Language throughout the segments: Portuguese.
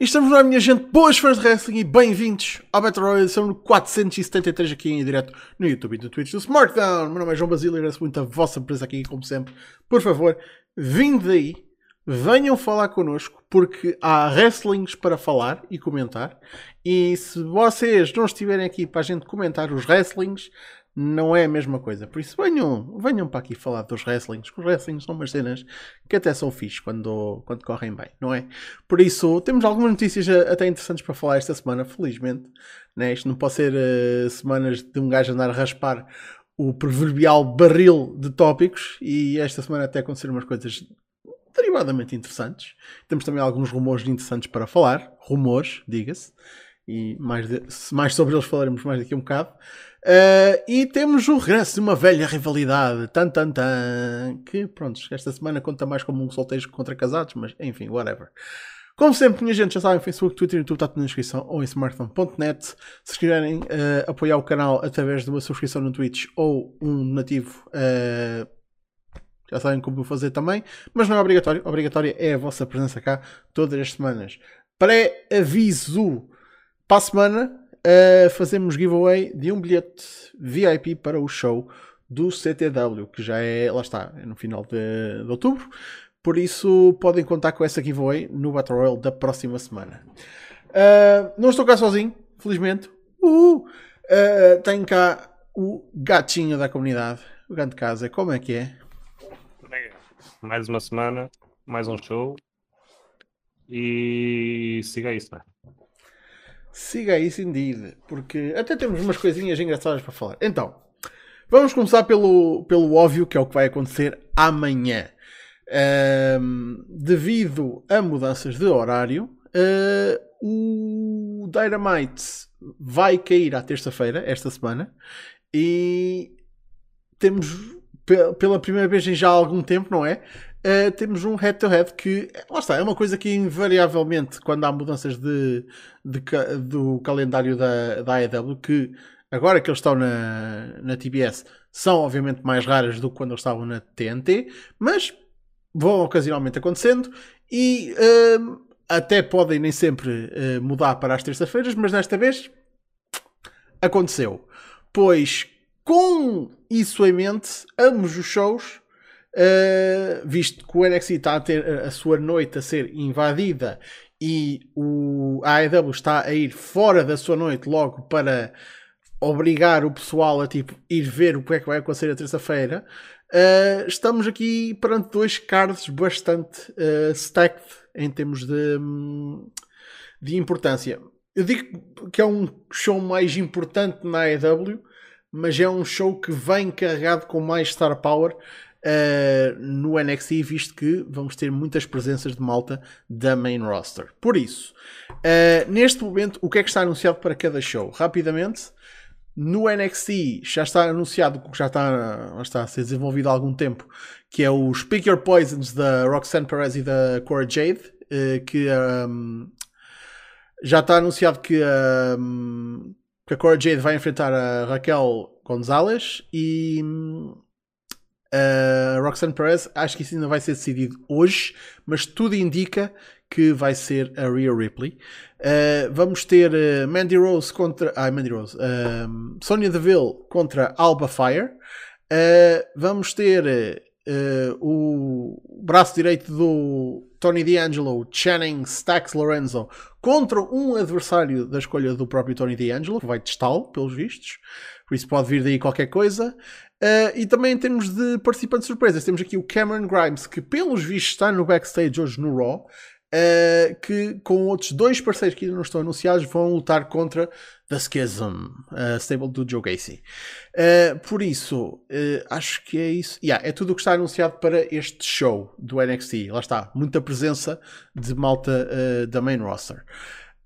Estamos lá, minha gente, boas fãs de wrestling e bem-vindos ao Battle Royale, são no 473 aqui em direto no YouTube e no Twitch do Smartdown. Meu nome é João Basílio e agradeço muito a vossa presença aqui, como sempre. Por favor, vindo daí, venham falar connosco, porque há wrestlings para falar e comentar. E se vocês não estiverem aqui para a gente comentar os wrestlings, não é a mesma coisa. Por isso, venham, venham para aqui falar dos wrestlings. Os wrestlings são umas cenas que até são fixe quando, quando correm bem, não é? Por isso, temos algumas notícias até interessantes para falar esta semana, felizmente. Né? Isto não pode ser uh, semanas de um gajo andar a raspar o proverbial barril de tópicos e esta semana até aconteceram umas coisas derivadamente interessantes. Temos também alguns rumores interessantes para falar. Rumores, diga-se. E mais, de, mais sobre eles falaremos mais daqui a um bocado. Uh, e temos o regresso de uma velha rivalidade, tan tan tan, que pronto, esta semana conta mais como um solteiro contra casados, mas enfim, whatever. Como sempre, minha gente, já sabem, Facebook, Twitter YouTube está na descrição ou em smartphone.net. Se quiserem uh, apoiar o canal através de uma subscrição no Twitch ou um nativo, uh, já sabem como fazer também, mas não é obrigatório. Obrigatória é a vossa presença cá todas as semanas. Pré-aviso para a semana, uh, fazemos giveaway de um bilhete VIP para o show do CTW, que já é, lá está, é no final de, de outubro. Por isso podem contar com essa giveaway no Battle Royale da próxima semana. Uh, não estou cá sozinho, felizmente. Uh, tenho cá o gatinho da comunidade, o grande casa. Como é que é? Mais uma semana, mais um show. E siga isso, né? Siga isso, indeed. Porque até temos umas coisinhas engraçadas para falar. Então, vamos começar pelo, pelo óbvio, que é o que vai acontecer amanhã. Um, devido a mudanças de horário, uh, o Dynamite vai cair à terça-feira, esta semana, e temos pela primeira vez em já algum tempo, não é? Uh, temos um head-to-head -head que, lá está, é uma coisa que invariavelmente, quando há mudanças de, de do calendário da, da AEW, que agora que eles estão na, na TBS, são obviamente mais raras do que quando eles estavam na TNT, mas vão ocasionalmente acontecendo e uh, até podem nem sempre uh, mudar para as terças-feiras, mas desta vez aconteceu. Pois com isso em mente, ambos os shows Uh, visto que o NXT está a ter a sua noite a ser invadida e o AEW está a ir fora da sua noite logo para obrigar o pessoal a tipo, ir ver o que é que vai acontecer a terça-feira, uh, estamos aqui perante dois cards bastante uh, stacked em termos de, de importância. Eu digo que é um show mais importante na AEW, mas é um show que vem carregado com mais star power uh, no NXT, visto que vamos ter muitas presenças de malta da main roster. Por isso, uh, neste momento, o que é que está anunciado para cada show? Rapidamente, no NXT já está anunciado, já está, já está a ser desenvolvido há algum tempo, que é o Speak Your Poisons da Roxanne Perez e da Cora Jade, uh, que um, já está anunciado que, um, que a Cora Jade vai enfrentar a Raquel Gonzalez e Uh, Roxanne Perez, acho que isso ainda vai ser decidido hoje, mas tudo indica que vai ser a Rhea Ripley. Uh, vamos ter uh, Mandy Rose contra. Ah, Mandy Rose. Uh, Sonya Deville contra Alba Fire. vamos ter o braço direito do Tony D'Angelo, Channing Stax Lorenzo, contra um adversário da escolha do próprio Tony D'Angelo, que vai testá-lo, pelos vistos. Por isso pode vir daí qualquer coisa. Uh, e também em termos de participantes surpresas, temos aqui o Cameron Grimes, que pelos vistos está no backstage hoje no Raw, uh, que com outros dois parceiros que ainda não estão anunciados vão lutar contra The Schism, a stable do Joe Gacy. Uh, por isso, acho que é isso. Yeah, é tudo o que está anunciado para este show do NXT. Lá está, muita presença de malta da main roster.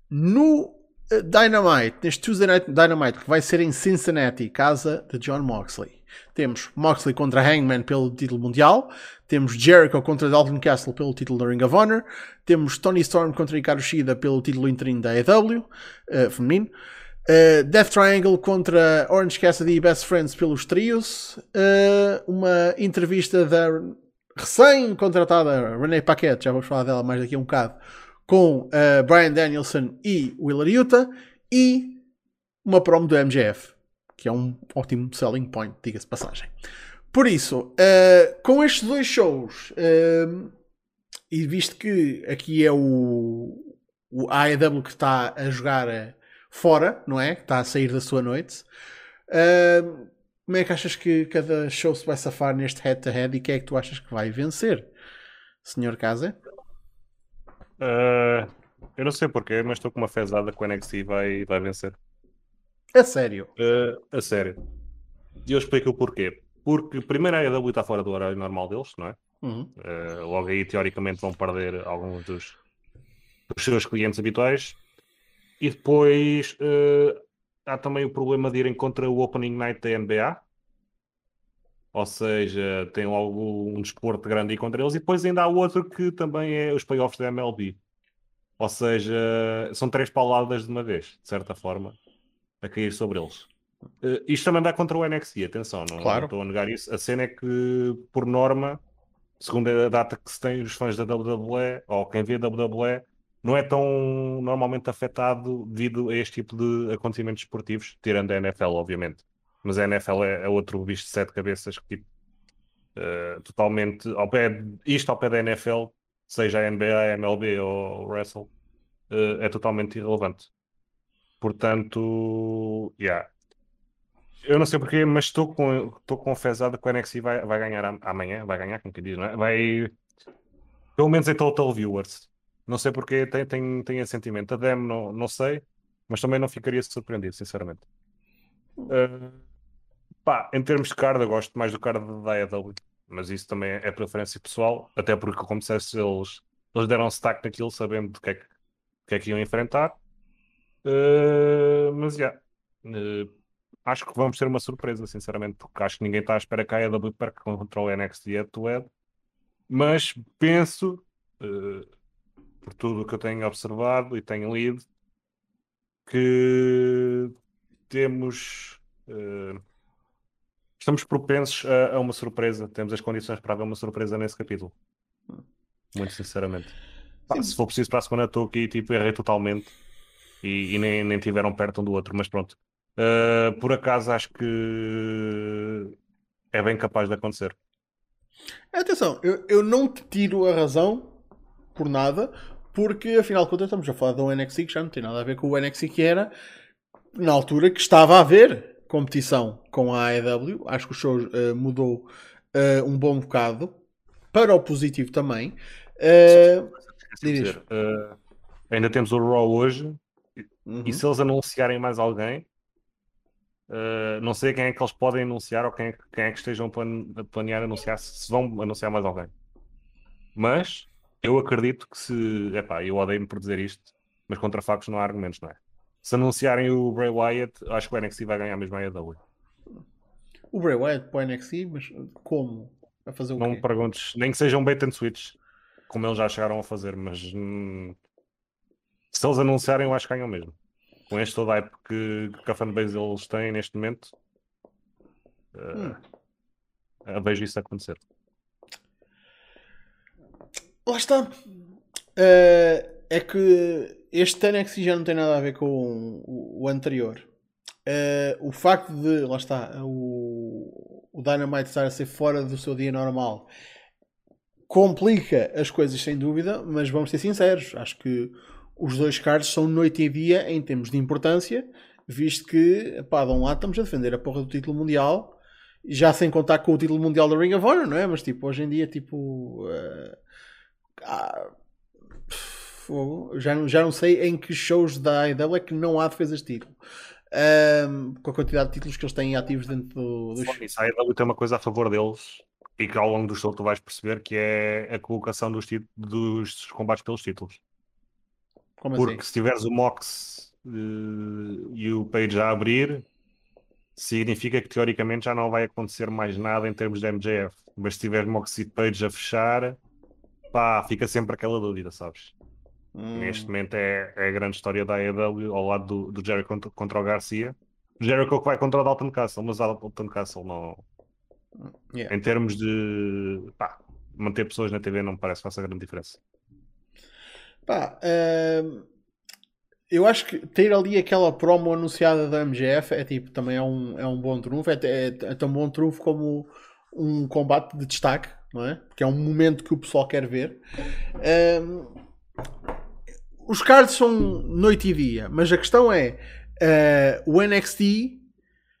No Dynamite, neste Tuesday Night Dynamite, que vai ser em Cincinnati, casa de John Moxley. Temos Moxley contra Hangman pelo título mundial. Temos Jericho contra Dalton Castle pelo título da Ring of Honor. Temos Tony Storm contra Hikaru Shida pelo título interino da AEW, uh, eh, feminino. Uh, Death Triangle contra Orange Cassidy e Best Friends pelos trios. Uh, uma entrevista da recém-contratada Renee Paquette, já vamos falar dela mais daqui a um bocado, com uh, Brian Danielson e Willer Utah e uma promo do MJF, que é um ótimo selling point, diga-se passagem. Por isso, uh, com estes dois shows, uh, e visto que aqui é o, o AEW que está a jogar fora, não é? Que está a sair da sua noite. Uh, como é que achas que cada show se vai safar neste head-to-head -head, e quem é que tu achas que vai vencer? Senhor Casa? Uh, eu não sei porquê, mas estou com uma fezada que o NXT vai, vai vencer. A sério? Uh, a sério. E eu explico o porquê. Porque primeiro a AEW está fora do horário normal deles, não é? Uhum. Uh, logo aí, teoricamente, vão perder alguns dos, dos seus clientes habituais. E depois há também o problema de irem contra o Opening Night da NBA. Ou seja, tem logo um desporto grande aí contra eles. E depois ainda há outro que também é os playoffs da MLB. Ou seja, são três pauladas de uma vez, de certa forma, a cair sobre eles. Uh, isto também dá contra o NXT, atenção, não, claro. não estou a negar isso. A cena é que, por norma, segundo a data que se tem, os fãs da WWE, ou quem vê a WWE, não é tão normalmente afetado devido a este tipo de acontecimentos esportivos, tirando a NFL, obviamente. Mas a NFL é, é outro bicho de sete cabeças que, tipo, uh, totalmente ao pé, isto ao pé da NFL, seja a NBA, a MLB ou o Wrestle, uh, é totalmente irrelevante. Portanto, yeah. Eu não sei porquê, mas estou com, estou com fezada que o NXT vai, vai ganhar amanhã, vai ganhar, como que diz, não é? Vai, pelo menos em total viewers. Não sei porque tem, tem, tem esse sentimento. A Dem não, não sei, mas também não ficaria surpreendido, sinceramente. Uh, pá, em termos de card, eu gosto mais do card da AEW, mas isso também é preferência pessoal, até porque, como disseste, eles, eles deram stack naquilo, sabendo do que é que, que, é que iam enfrentar. Uh, mas já. Yeah, uh, acho que vamos ter uma surpresa, sinceramente, porque acho que ninguém está à espera que a AEW perca contra o NXT head to head. Mas penso, uh, por tudo o que eu tenho observado e tenho lido, que temos. Uh, estamos propensos a, a, uma surpresa. Temos as condições para haver uma surpresa nesse capítulo. Muito sinceramente. Pá, se for preciso para a semana, estou aqui tipo, errei totalmente e, e, nem, nem tiveram perto um do outro, mas pronto. Uh, por acaso acho que é bem capaz de acontecer. Atenção, eu, eu não te tiro a razão por nada, porque afinal de contas estamos a falar do NXT que já não tem nada a ver com o NXT que era na altura que estava a haver competição com a AEW. Acho que o show uh, mudou uh, um bom bocado para o positivo também. Uh, dizer, uh, ainda temos o Raw hoje uhum. e se eles anunciarem mais alguém, uh, não sei quem é que eles podem anunciar ou quem é, quem é que estejam a planear anunciar, se vão anunciar mais alguém. Mas eu acredito que se. Epá, eu odeio-me por dizer isto, mas contra factos não há argumentos, não é? Se anunciarem o Bray Wyatt, acho que o NXT vai ganhar mesmo a AEW. O Bray Wyatt para o NXT, mas como? A fazer o não quê? me perguntes, nem que seja um bait and switch, como eles já chegaram a fazer, mas hum, se eles anunciarem, eu acho que ganham mesmo. Com este todo hype que, que a fanbase eles têm neste momento, uh, hum. vejo isso acontecer lá está. Uh, é que este NXT já não tem nada a ver com o, o anterior. Uh, o facto de, lá está, o, o Dynamite estar a ser fora do seu dia normal complica as coisas sem dúvida, mas vamos ser sinceros, acho que os dois cards são noite e dia em termos de importância, visto que, pá, de um lado estamos a defender a porra do título mundial, já sem contar com o título mundial da Ring of Honor, não é? Mas tipo, hoje em dia, tipo, uh, já, não, já não sei em que shows da AEW é que não há defesas de título. Um, com a quantidade de títulos que eles têm ativos dentro do, dos. Isso, a AEW tem uma coisa a favor deles e que ao longo do show tu vais perceber que é a colocação dos, dos combates pelos títulos. Como Porque assim? se tiveres o Mox uh, e o Page a abrir, significa que teoricamente já não vai acontecer mais nada em termos de MJF. Mas se tiver Mox e Page a fechar, pá, fica sempre aquela dúvida, sabes? Hum. Neste momento é, é, a grande história da AEW ao lado do, do Jericho contra, contra, o Garcia. Jericho que vai contra o Dalton Castle, mas o Dalton Castle não. Yeah. Em termos de pá, manter pessoas na TV, não me parece que faça grande diferença. Pá, uh, eu acho que ter ali aquela promo anunciada da MGF é tipo, também é um, é um bom trunfo, é, é, é tão bom trunfo como um combate de destaque, não é? Porque é um momento que o pessoal quer ver. Um, os cards são noite e dia, mas a questão é uh, o NXT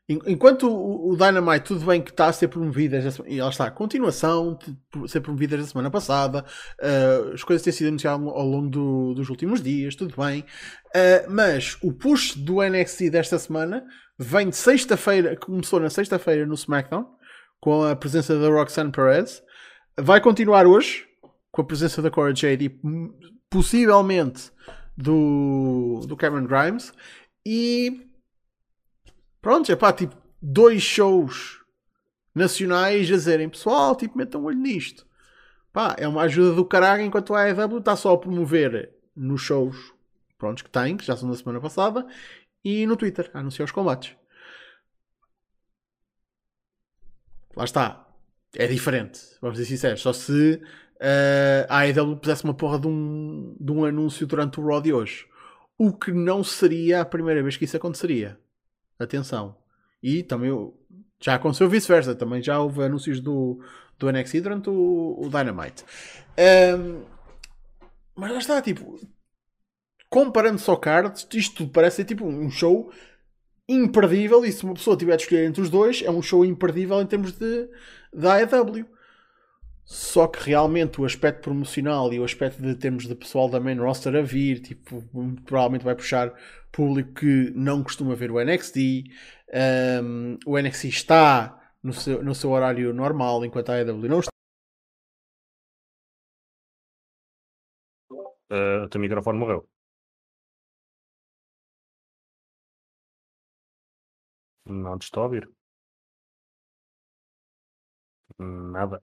Enquanto o Dynamite, tudo bem que está a ser promovido, e ela está, continuação, ser promovida a semana passada, uh, as coisas têm sido anunciadas ao longo do, dos últimos dias, tudo bem, uh, mas o push do NXT desta semana vem de sexta-feira, começou na sexta-feira no SmackDown, com a presença da Roxanne Perez, vai continuar hoje, com a presença da Cora Jade e possivelmente do, do Cameron Grimes, e Pronto, é pá, tipo, dois shows nacionais a dizerem, pessoal, tipo, metam um olho nisto. Pá, é uma ajuda do caralho enquanto a AEW está só a promover nos shows prontos que tem, que já são da semana passada, e no Twitter, a anunciar os combates. Lá está. É diferente, vamos ser sinceros. Só se uh, a AEW pusesse uma porra de um, de um anúncio durante o Raw de hoje. O que não seria a primeira vez que isso aconteceria. Atenção. E também já aconteceu vice-versa. Também já houve anúncios do, do NXT durante o, o Dynamite. Um, mas lá está, tipo, comparando só cards, isto tudo parece ser tipo um show imperdível. E se uma pessoa tiver de escolher entre os dois, é um show imperdível em termos de da AEW. Só que realmente o aspecto promocional e o aspecto de termos de pessoal da main roster a vir, tipo, provavelmente vai puxar público que não costuma ver o NXT. Um, o NXT está no seu, no seu horário normal, enquanto a AEW não está. Uh, o teu microfone morreu. Não te estou a ouvir. Nada.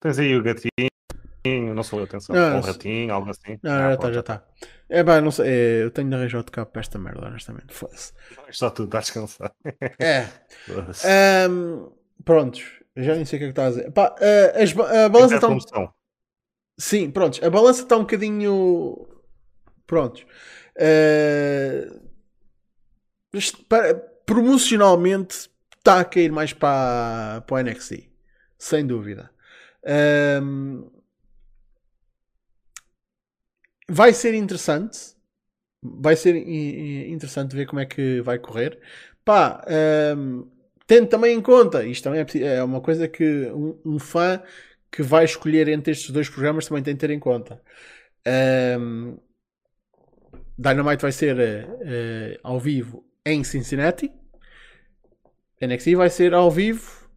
Tens aí o gatinho, não sou eu, atenção. Não, um ratinho, algo assim. Não, ah, já está, já está. É pá, não sei, é, eu tenho de arranjar outro cabo para esta merda, honestamente. Foda-se. Só tu estás cansado. É. um, prontos, já nem sei o que é que está a dizer. Pá, uh, as, a balança está um... Sim, prontos, a balança está um bocadinho. Prontos. Uh... Para... Promocionalmente está a cair mais para, para o NXT, sem dúvida. Um, vai ser interessante. Vai ser interessante ver como é que vai correr. Pá, um, tendo também em conta, isto também é, é uma coisa que um, um, fã que vai escolher entre estes dois programas também tem de ter em conta. Um, Dynamite vai ser uh, ao vivo em Cincinnati. NXT vai ser ao vivo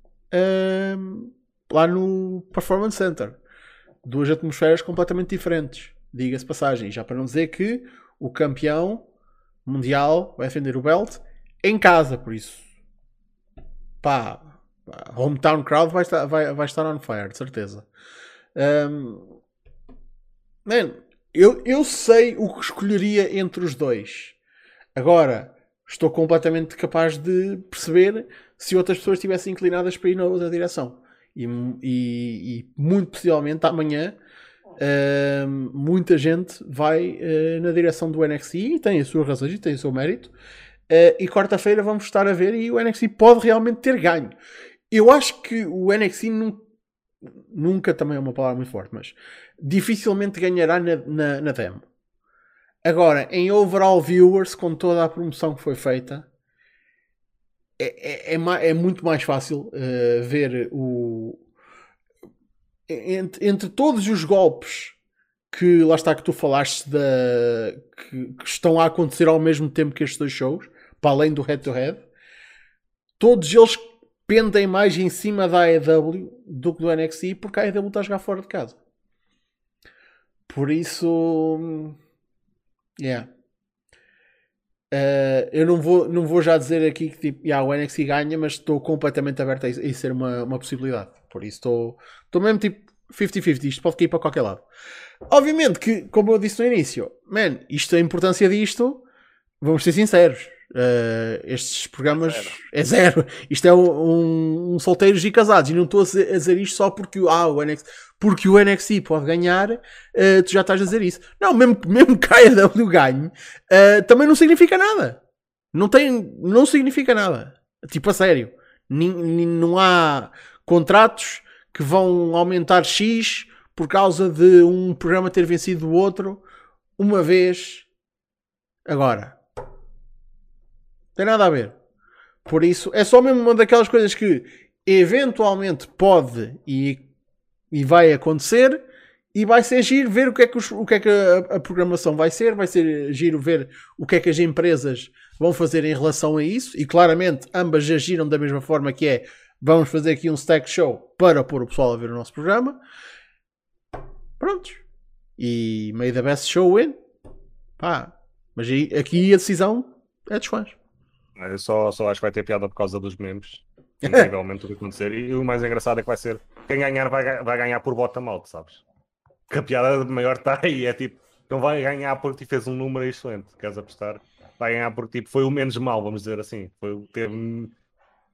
um, lá no Performance Center. Duas atmosferas completamente diferentes. Diga-se passagem. Já para não dizer que o campeão mundial vai defender o belt em casa, por isso. Pá, hometown crowd vai estar, vai, vai estar on fire, de certeza. Um, man, eu, eu sei o que escolheria entre os dois. Agora, estou completamente capaz de perceber se outras pessoas estivessem inclinadas para ir na outra direção e, e, e muito possivelmente amanhã uh, muita gente vai uh, na direção do NXT e tem as suas razões e tem o seu mérito. Uh, e quarta-feira vamos estar a ver e o NXT pode realmente ter ganho. Eu acho que o NXT nunca, nunca também é uma palavra muito forte, mas dificilmente ganhará na, na, na demo. Agora, em overall viewers, com toda a promoção que foi feita, é, é, é, é muito mais fácil uh, ver o. Entre, entre, todos os golpes que lá está que tu falaste da, que, que, estão a acontecer ao mesmo tempo que estes dois shows, para além do head-to-head, -head, todos eles pendem mais em cima da AEW do que do NXT porque a AEW está a jogar fora de casa. Por isso. Yeah. Uh, eu não vou, não vou já dizer aqui que tipo, yeah, o NXT ganha, mas estou completamente aberto a isso, a ser uma, uma possibilidade. Por isso estou, estou mesmo tipo 50-50. Isto pode cair para qualquer lado. Obviamente que, como eu disse no início, man, isto, a importância disto, vamos ser sinceros, Uh, estes programas é zero. é zero. Isto é um, um, solteiros e casados. E não estou a dizer, isto só porque, ah, o NXT, porque o NXT pode ganhar, uh, tu já estás a dizer isso. Não, mesmo, mesmo que a AEW ganhe, uh, também não significa nada. Não, tem, não significa nada. Tipo, a sério. N não há contratos que vão aumentar X por causa de um programa ter vencido o outro uma vez agora. Tem nada a ver. Por isso, é só mesmo uma daquelas coisas que eventualmente pode e, e vai acontecer e vai ser giro ver o que é que, os, o que, é que a, a, programação vai ser, vai ser giro ver o que é que as empresas vão fazer em relação a isso e claramente ambas agiram da mesma forma que é vamos fazer aqui um stack show para pôr o pessoal a ver o nosso programa. Prontos. E may the best show win. Pá. Mas aqui a decisão é dos fãs. Eu só, só acho que vai ter piada por causa dos memes. Incrivelmente o que acontecer. E o mais engraçado é que vai ser quem ganhar vai, vai ganhar por bottom out, sabes? Que a piada maior está aí. É tipo, não vai ganhar porque fez um número excelente. Queres apostar? Vai ganhar porque tipo, foi o menos mal, vamos dizer assim. Foi, teve,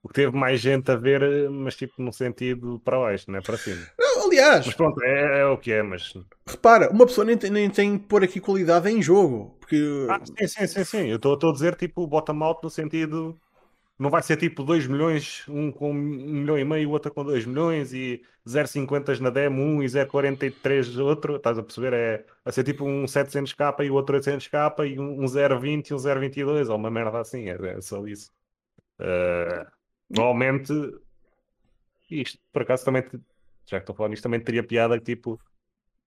o que teve mais gente a ver, mas tipo no sentido para baixo, não é para cima. Não, aliás, mas pronto, é, é, o que é. Mas repara, uma pessoa nem tem, nem tem que pôr aqui qualidade em jogo, porque ah, sim, sim, sim, sim. Eu estou a dizer tipo bottom out no sentido não vai ser tipo 2 milhões, um com 1 um milhão e meio, outro com 2 milhões e 0,50 na demo, um e 0,43 outro, estás a perceber? É a ser tipo um 700k e o outro 800k e um, um 0,20 e um 0,22 ou uma merda assim, é, é só isso. Uh, Normalmente, isto por acaso também, já que estou falando isto, também teria piada que tipo,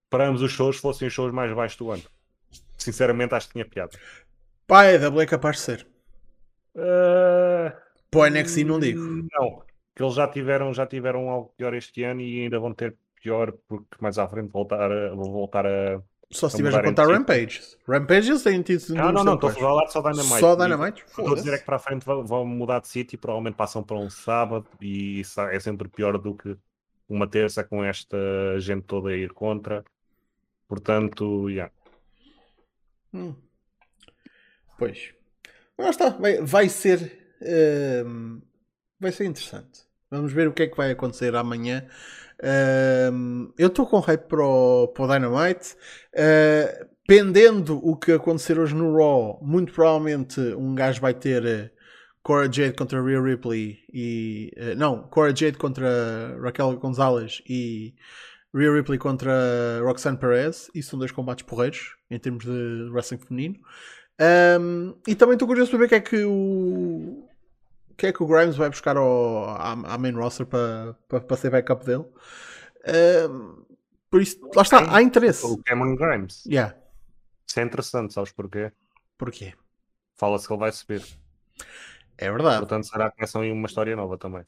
para ambos os shows fossem os shows mais baixos do ano. Sinceramente, acho que tinha piada. Pá, é da é capaz de ser. Uh... Para o NXT não digo. Não, que eles já tiveram, já tiveram algo pior este ano e ainda vão ter pior porque mais à frente voltar vão voltar a só se estiveres a contar Rampage. Rampage eles têm tido. Não, não, não, estou a falar só Dynamite. Só Dynamite? Estou a dizer é que para a frente vão mudar de sítio e provavelmente passam para um sábado e isso é sempre pior do que uma terça com esta gente toda a ir contra. Portanto, já. Yeah. Hum. Pois. Mas está, vai, vai ser. Uh, vai ser interessante. Vamos ver o que é que vai acontecer amanhã eu estou com hype para o, para o Dynamite. Uh, pendendo o que acontecer hoje no Raw, muito provavelmente um gajo vai ter uh, Cora Jade contra Rhea Ripley e. Uh, não, Cora Jade contra Raquel Gonzalez e Rhea Ripley contra Roxanne Perez. E são dois combates porreiros em termos de wrestling feminino. Um, e também estou curioso para ver o que é que o, que é que o Grimes vai buscar ao, à, à main roster para, para, para ser backup dele. Uh, por isso, lá está, há interesse. O Cameron Grimes. Yeah. Isso é interessante, sabes porquê? Porquê? Fala-se que ele vai subir. É verdade. Portanto, será que começam aí uma história nova também.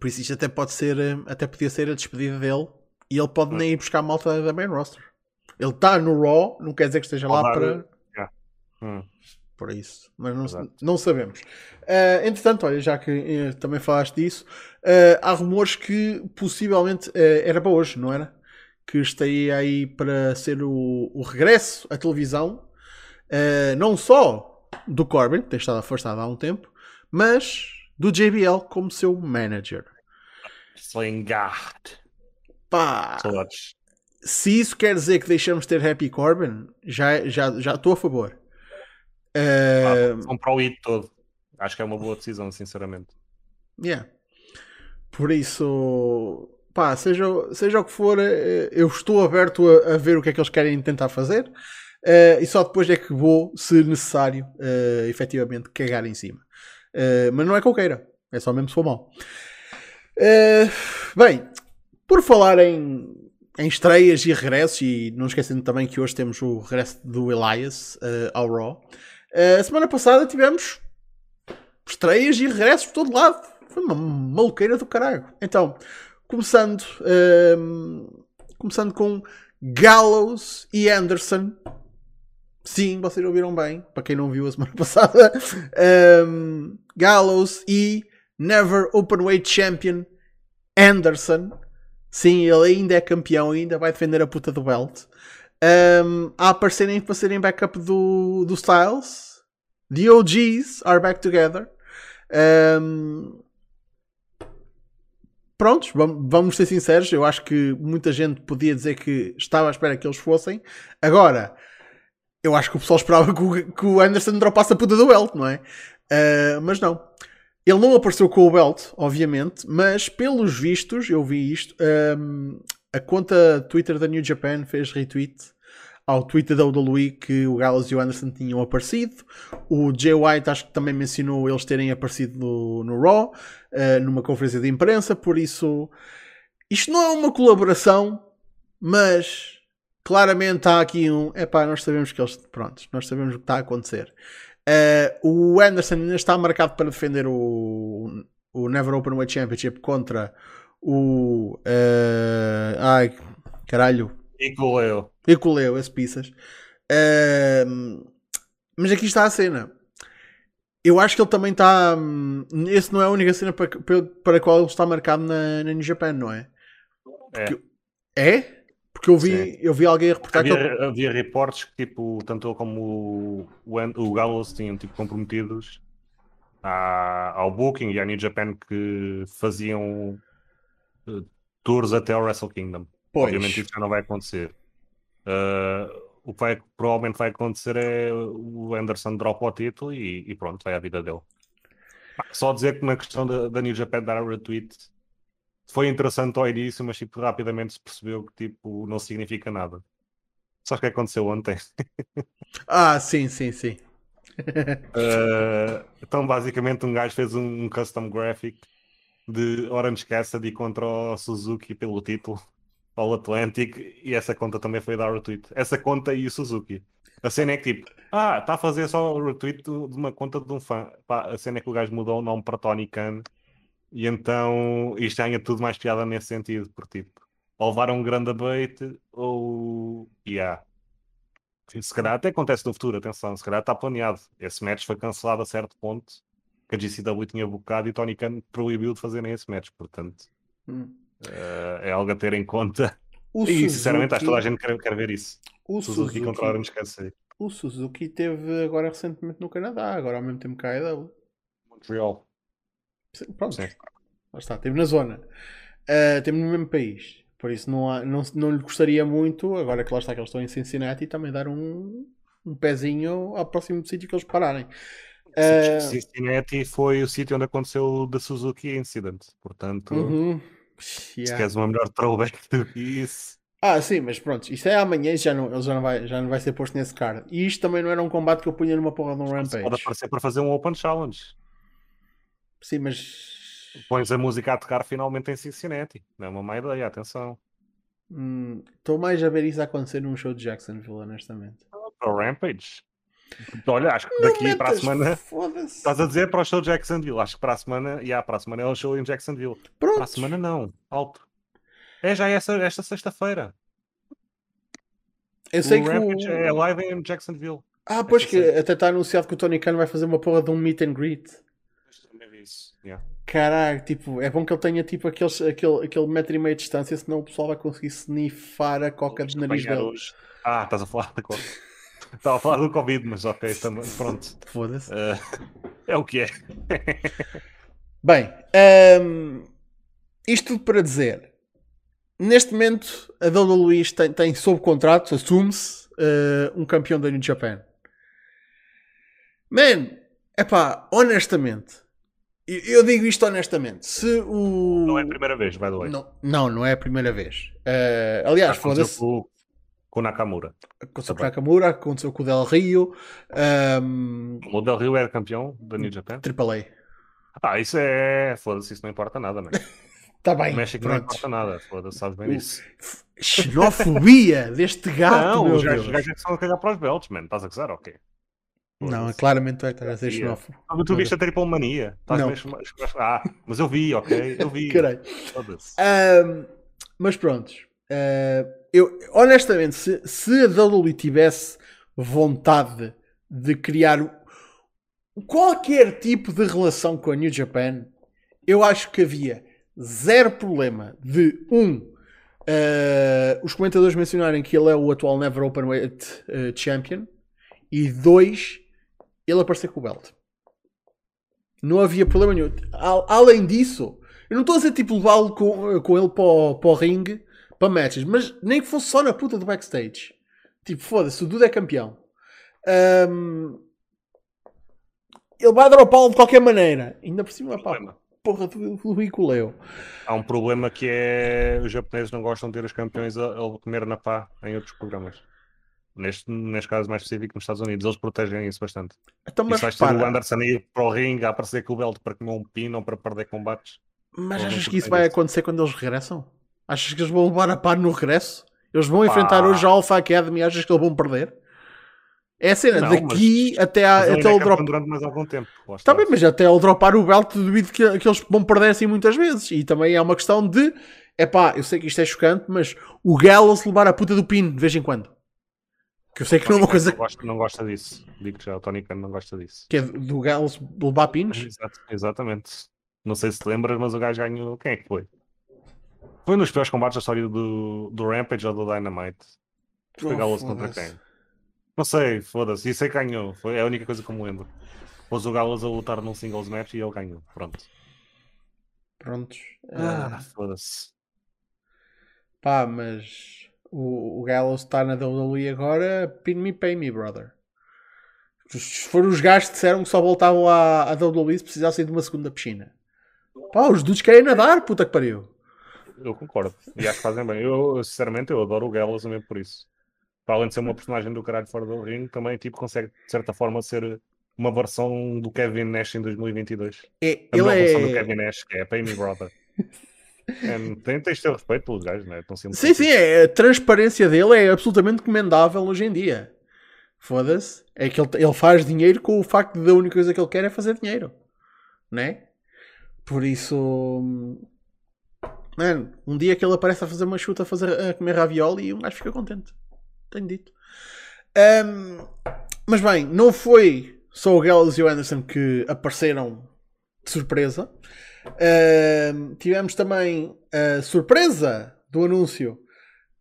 Por isso isto até pode ser, até podia ser a despedida dele e ele pode hum. nem ir buscar a malta da main roster. Ele está no Raw, não quer dizer que esteja lá para. Yeah. Hum por isso, mas não, não sabemos. Uh, entretanto, olha, já que uh, também falaste disso, uh, há rumores que possivelmente era para hoje, não era? Que estaria aí para ser o, o regresso à televisão, não só do Corbin, que tem estado afastado há um tempo, mas do JBL como seu manager. Slingard. Pá. Se isso quer dizer que deixamos de ter Happy Corbin, já, já, já estou a favor. Uh... Comprar o IT todo. Acho que é uma boa decisão, sinceramente. Yeah. Por isso, pá, seja, seja o que for, eh, eu estou aberto a, a ver o que é que eles querem tentar fazer. Uh, e só depois é que vou, se necessário, uh, efetivamente cagar em cima. Uh, mas não é que eu queira, é só mesmo se for mal. Uh, bem, por falar em, em estreias e regressos, e não esquecendo também que hoje temos o regresso do Elias ao Raw. Uh, a semana passada tivemos estreias e regressos por todo lado. Foi uma maluqueira do caralho. Então, começando, uh, começando com Gallows e Anderson. Sim, vocês ouviram bem. Para quem não viu a semana passada, um, Gallows e Never Openweight Champion Anderson. Sim, ele ainda é campeão, ainda vai defender a puta do belt um, a aparecerem para serem backup do, do Styles. The OGs are back together. Um, prontos, vamos ser sinceros. Eu acho que muita gente podia dizer que estava à espera que eles fossem. Agora, eu acho que o pessoal esperava que o, Anderson dropasse a puta do belt, não é? Uh, mas não. Ele não apareceu com o belt, obviamente, mas pelos vistos, eu vi isto. Um, a conta Twitter da New Japan fez retweet ao Twitter da WWE que o Gallows e o Anderson tinham aparecido. O Jay White acho que também mencionou eles terem aparecido no, no Raw, uh, numa conferência de imprensa, por isso isto não é uma colaboração, mas claramente há aqui um. Epá, nós sabemos que eles. Pronto, nós sabemos o que está a acontecer. Uh, o Anderson ainda está marcado para defender o, o Never Open Weight Championship contra o. Uh, ai, caralho. Icoleo. Icoleo, esse pizzas. Uh, mas aqui está a cena. Eu acho que ele também está. Esse não é a única cena para, para a qual ele está marcado na, na New Japan, não é? Porque, é? é? Porque eu vi, eu vi alguém reportar havia, que ele... havia reportes que tipo, tanto ele como o, o, Gallows tinham tipo, comprometidos à, ao Booking e à New Japan que faziam tours até ao Wrestle Kingdom. Pois. Obviamente isso já não vai acontecer. Uh, o que vai, provavelmente vai acontecer é o Anderson dropa o título e, e pronto, vai a vida dele. Só dizer que na questão da, da New Japan dar o retweet foi interessante ao início, mas tipo, rapidamente se percebeu que tipo, não significa nada. Só que aconteceu ontem. ah, sim, sim, sim. uh, então, basicamente, um gajo fez um, custom graphic de Orange Cassidy contra o Suzuki pelo título All Atlantic e essa conta também foi dar retweet. Essa conta e o Suzuki. A cena é que tipo, ah, está a fazer só o retweet de uma conta de um fã. Pá, a cena é que o gajo mudou o nome para Tony Khan e então isto ganha tudo mais piada nesse sentido, porque tipo, ou levaram um grande bait ou. Yeah. Se calhar até acontece no futuro, atenção, se calhar está planeado. Esse match foi cancelado a certo ponto que a GCW tinha bocado e Tony Khan proibiu de fazerem esse match, portanto hum. uh, é algo a ter em conta. O e Suzuki... sinceramente acho que toda a gente quer, quer ver isso. O Suzuki, Suzuki contra o esquecer. O Suzuki teve agora recentemente no Canadá, agora ao mesmo tempo que a AEW. Montreal. Pronto. Sim. Lá está, esteve na zona. Uh, esteve no mesmo país. Por isso não, há, não, não lhe gostaria muito, agora que lá está que eles estão em Cincinnati, também dar um, um pezinho ao próximo sítio que eles pararem. Uh... Cincinnati foi o sítio onde aconteceu o da Suzuki Incident. Portanto, uhum. yeah. se queres uma melhor throwback do que isso. Ah, sim, mas pronto, isto é amanhã já não, ele já não, vai, já não vai ser posto nesse card. E isto também não era um combate que eu punha numa porra de um Rampage. Pode aparecer para fazer um Open Challenge. Sim, mas. Pões a música a tocar finalmente em Cincinnati. Não é uma má ideia, atenção. Estou hum, mais a ver isso acontecer num show de Jacksonville, honestamente. Para o Rampage. Olha, acho que daqui para a semana. Estás a dizer para o show de Jacksonville. Acho que para a semana. E yeah, para a semana é o show em Jacksonville. Pronto. Para a semana não. Alto. É já essa, esta sexta-feira. Eu sei o que Rampage o... é live em Jacksonville. Ah, pois que até está anunciado que o Tony Khan vai fazer uma porra de um meet and greet. Yeah. Caralho, tipo, é bom que ele tenha tipo aqueles, aquele, aquele metro e meio de distância, senão o pessoal vai conseguir snifar a coca de nariz dele. Ah, estás a falar da coca. Estava a falar do Covid, mas ok, também, pronto. Foda-se. Uh, é o que é. Bem, um, isto tudo para dizer. Neste momento, a Luís tem, tem sob contrato, assume-se, uh, um campeão da New Japan. Man, é pá, honestamente, eu digo isto honestamente. Se o... Não é a primeira vez, by the way. Não, não, não é a primeira vez. Uh, aliás, foda-se. Com, com o Nakamura. Aconteceu com o Nakamura, aconteceu com o Del Rio. Um... O Del Rio era campeão da New Japan? Triple A. Ah, isso é. Foda-se, isso não importa nada, mano. Está bem. O México pronto. não importa nada, foda-se, sabes bem isso. Xenofobia deste gato. Não, os gajos, é que são a cagar para os belts, mano. Estás a gozar, ok. Não, claramente tu estás a ser xenófobo. Ah, tu viste a Triple Mania? Estás não. Mesmo... Ah, mas eu vi, ok? Eu vi. Caralho. Um, mas pronto. Uh, eu, honestamente, se, se a WWE tivesse vontade de criar qualquer tipo de relação com a New Japan, eu acho que havia zero problema de um uh, os comentadores mencionarem que ele é o atual Never Open Weight uh, Champion e dois ele aparecer com o belt. Não havia problema nenhum. Além disso, eu não estou a dizer tipo levá-lo com, com ele para o, para o ringue para matches, mas nem que fosse só na puta do backstage. Tipo, foda-se, o Duda é campeão. Um, ele vai dropá-lo de qualquer maneira. Ainda por cima, pá, porra do, do bicoleu. Há um problema que é os japoneses não gostam de ter os campeões a, a comer na pá em outros programas. Neste, neste caso mais específico nos Estados Unidos, eles protegem isso bastante. Então, mas e se vais ter o Anderson ir para o ringue a aparecer com o belt para comer um pino ou para perder combates. Mas achas que isso vai acontecer quando eles regressam? Achas que eles vão levar a pá no regresso? Eles vão pá. enfrentar hoje a Alpha Academy achas que eles vão perder? É a cena, não, daqui até, a, até ele drop... durante mais algum tempo. Está bem, mas até ele dropar o belt, duvido que, que eles vão perder assim muitas vezes. E também é uma questão de, é pá, eu sei que isto é chocante, mas o Gallows levar a puta do pino de vez em quando. Que eu sei que não é uma coisa. Não gosta, não gosta disso. Digo já, o Tony Khan não gosta disso. Que é do Gallows levar pinos? Exato, exatamente. Não sei se te lembras, mas o gajo ganhou. Quem é que foi? Foi nos piores combates da história do, do Rampage ou do Dynamite. Oh, Gallows contra quem? Não sei, foda-se. Isso aí ganhou. Foi a única coisa que me lembro. Pôs o Gallows a lutar num singles match e ele ganhou. Pronto. Prontos. Ah, uh... foda-se. Pá, mas o, o Gallows está na WWE agora. Pin me, pay me, brother. Se foram os gajos que disseram que só voltavam à, à WWE se precisassem de uma segunda piscina. Pá, os dudes querem nadar, puta que pariu. Eu concordo. E acho que fazem bem. Eu, sinceramente, eu adoro o Gallows também por isso para além de ser uma personagem do caralho fora do ringue, também tipo, consegue, de certa forma, ser uma versão do Kevin Nash em 2022. É, a ele é... versão do Kevin Nash, que é Pay Me Brother. é, tem, tens de ter respeito pelos gajos, não é? sim, sim, é, a transparência dele é absolutamente comendável hoje em dia. Foda-se. É que ele, ele faz dinheiro com o facto de a única coisa que ele quer é fazer dinheiro. Né? Por isso. Mano, um dia que ele aparece a fazer uma chuta a, fazer, a comer ravioli e um gajo fica contente tenho dito. Um, mas bem, não foi só o Gallows e o Anderson que apareceram de surpresa. Um, tivemos também a surpresa do anúncio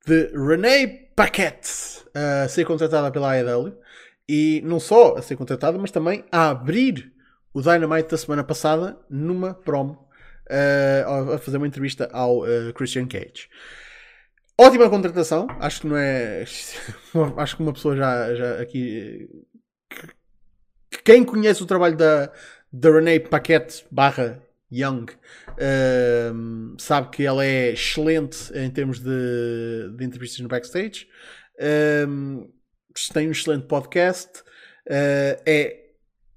de Renee Paquette a ser contratada pela AEW. E não só a ser contratada, mas também a abrir o Dynamite da semana passada numa promo uh, a fazer uma entrevista ao uh, Christian Cage. Ótima contratação, acho que não é. Acho que uma pessoa já, já aqui. Quem conhece o trabalho da, da Renee Paquette barra Young uh, sabe que ela é excelente em termos de, de entrevistas no backstage. Tem um excelente podcast. Uh, é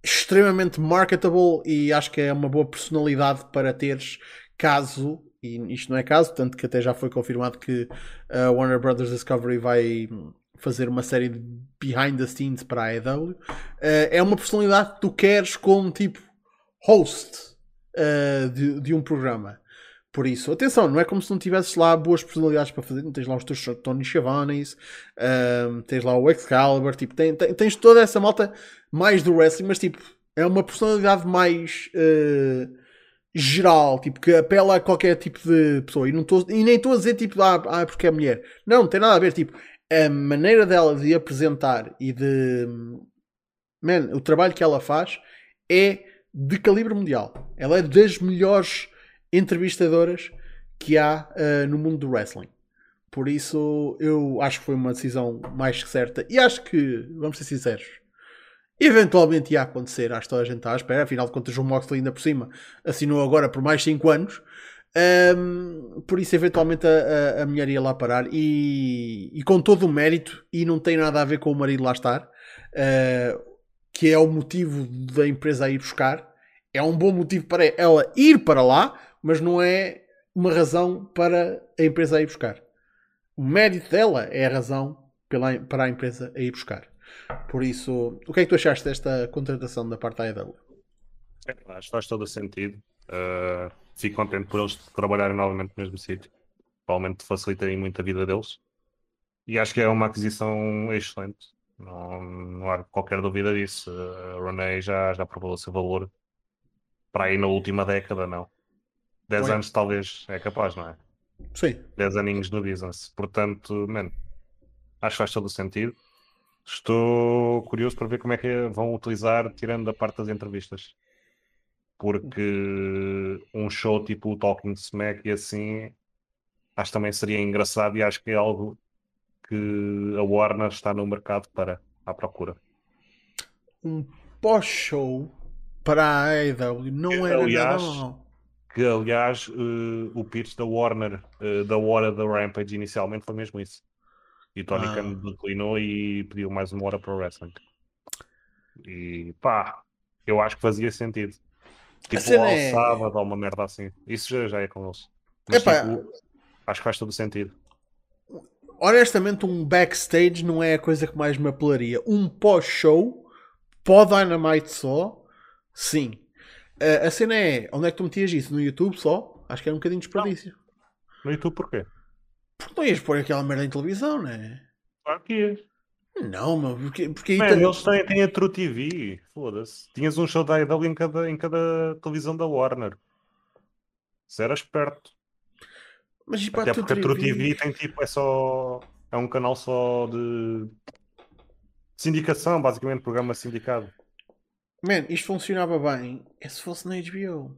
extremamente marketable e acho que é uma boa personalidade para teres caso e isto não é caso, tanto que até já foi confirmado que a Warner Brothers Discovery vai fazer uma série de behind the scenes para a AEW. Uh, é uma personalidade que tu queres como tipo host uh, de, de, um programa. Por isso, atenção, não é como se não tivesses lá boas personalidades para fazer. Tens lá os teus Tony Schiavones, uh, tens lá o Excalibur, tipo, tens toda essa malta mais do wrestling, mas tipo, é uma personalidade mais. Uh, geral, tipo, que apela a qualquer tipo de pessoa. E, não tô, e nem estou a dizer tipo, ah, ah, porque é mulher. Não, não tem nada a ver, tipo, a maneira dela de apresentar e de. Man, o trabalho que ela faz é de calibre mundial. Ela é das melhores entrevistadoras que há uh, no mundo do wrestling. Por isso, eu acho que foi uma decisão mais que certa. E acho que, vamos ser sinceros, Eventualmente ia acontecer, acho que toda a gente está à espera. Afinal de contas, o Moxley ainda por cima assinou agora por mais 5 anos. Um, por isso, eventualmente, a, a, a, mulher ia lá parar e, e, com todo o mérito, e não tem nada a ver com o marido lá estar, uh, que é o motivo da empresa ir buscar. É um bom motivo para ela ir para lá, mas não é uma razão para a empresa a ir buscar. O mérito dela é a razão pela, para a empresa a ir buscar. Por isso, o que é que tu achaste desta contratação da parte da? É, acho que faz todo o sentido. Uh, fico contente por eles trabalharem novamente no mesmo sítio. Provavelmente facilitarem muito a vida deles. E acho que é uma aquisição excelente. Não, não há qualquer dúvida disso. A Renee já, já provou o seu valor para aí na última década, não. 10 anos talvez é capaz, não é? Sim. 10 aninhos no business. Portanto, man, acho que faz todo o sentido. Estou curioso para ver como é que vão utilizar, tirando a parte das entrevistas. Porque um show tipo o Talking Smack e assim, acho que também seria engraçado e acho que é algo que a Warner está no mercado para à procura. Um pós-show para a AEW não era aliás, nada mal. Que aliás uh, o pitch da Warner uh, da hora da Rampage inicialmente foi mesmo isso. E Tony ah. Khan declinou e pediu mais uma hora para o wrestling. E pá, eu acho que fazia sentido. Tipo, ao é... sábado ou uma merda assim. Isso já, já é com eles. Mas, tipo, acho que faz todo sentido. Honestamente, um backstage não é a coisa que mais me apelaria. Um pós-show, pó Dynamite só, sim. Uh, a cena é, onde é que tu metias isso? No YouTube só? Acho que era um bocadinho de desperdício. No YouTube porquê? Porque não ias pôr aquela merda em televisão, não é? Claro que ias. Não, mas porque, porque Man, eles têm, têm a True TV. Foda-se. Tinhas um show da IW em cada, em cada televisão da Warner. Se era esperto. Mas Até porque a True TV tem tipo, é só. É um canal só de sindicação, basicamente, programa sindicado. Man, isto funcionava bem é se fosse na HBO.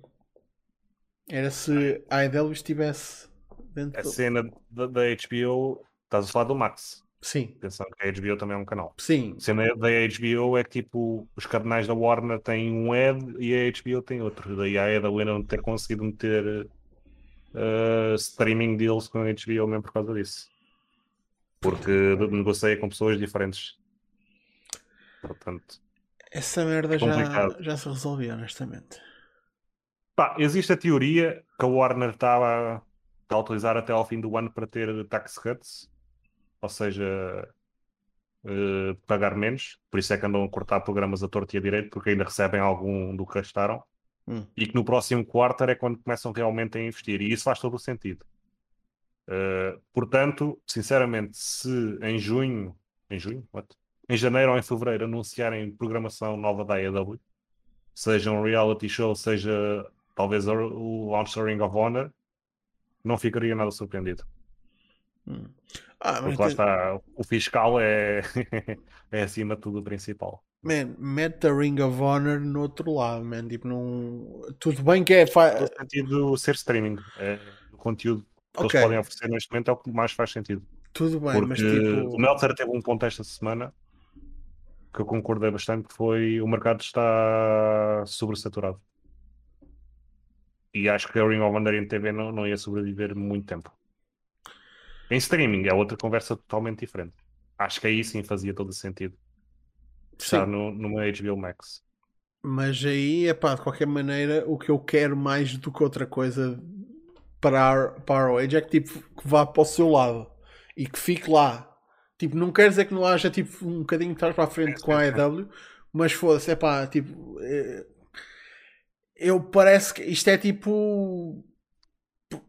Era se a IW estivesse Dentro a cena da, da, HBO, estás a falar do Max. Sim. Atenção que a HBO também é um canal. Sim. A cena da HBO é que tipo, os canais da Warner têm um ad e a HBO tem outro. Daí a EW não ter conseguido meter uh, streaming deals com a HBO mesmo por causa disso. Porque negocia com pessoas diferentes. Portanto. Essa merda é já, já se resolveu, honestamente. Pá, existe a teoria que a Warner estava a utilizar até ao fim do ano para ter tax cuts, ou seja, uh, pagar menos. Por isso é que andam a cortar programas a torto e a direito, porque ainda recebem algum do que gastaram. Hum. E que no próximo quarto é quando começam realmente a investir. E isso faz todo o sentido. Uh, portanto, sinceramente, se em junho, em junho, what? Em janeiro ou em fevereiro anunciarem programação nova da AEW, seja um reality show, seja talvez o Launch Ring of Honor, não ficaria nada surpreendido. Hum. Ah, Porque lá está, o fiscal é, é acima de tudo o principal. Man, mete a Ring of Honor no outro lado, man. Tipo, não... Tudo bem que é. Fa... No sentido ser streaming. É, o conteúdo que okay. eles podem oferecer neste momento é o que mais faz sentido. Tudo bem, Porque mas tipo. O Meltzer teve um ponto esta semana que eu concordei bastante, que foi o mercado está sobresaturado e acho que a Ring of Honor em TV não, não ia sobreviver muito tempo. Em streaming é outra conversa totalmente diferente. Acho que aí sim fazia todo o sentido. Estar no, numa HBO Max. Mas aí, é pá, de qualquer maneira, o que eu quero mais do que outra coisa para a, para a Age é que, tipo, que vá para o seu lado e que fique lá. Tipo, não quer dizer que não haja tipo, um bocadinho de trás para a frente é, com a AEW, mas foda-se, é pá, tipo, é, eu parece que isto é tipo.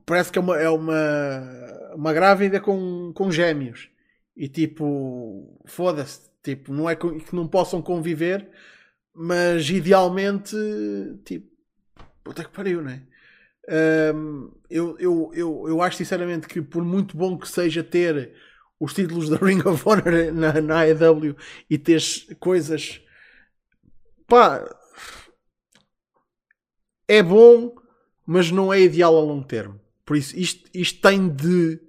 Parece que é uma, é uma, uma grávida com, com gêmeos. E tipo, foda-se. Tipo, não é que não possam conviver, mas idealmente, tipo, puta que pariu, né? Um, eu, eu, eu, eu acho sinceramente que, por muito bom que seja ter os títulos da Ring of Honor na, na AEW e ter coisas pá, é bom, mas não é ideal a longo termo. Por isso, isto, isto tem de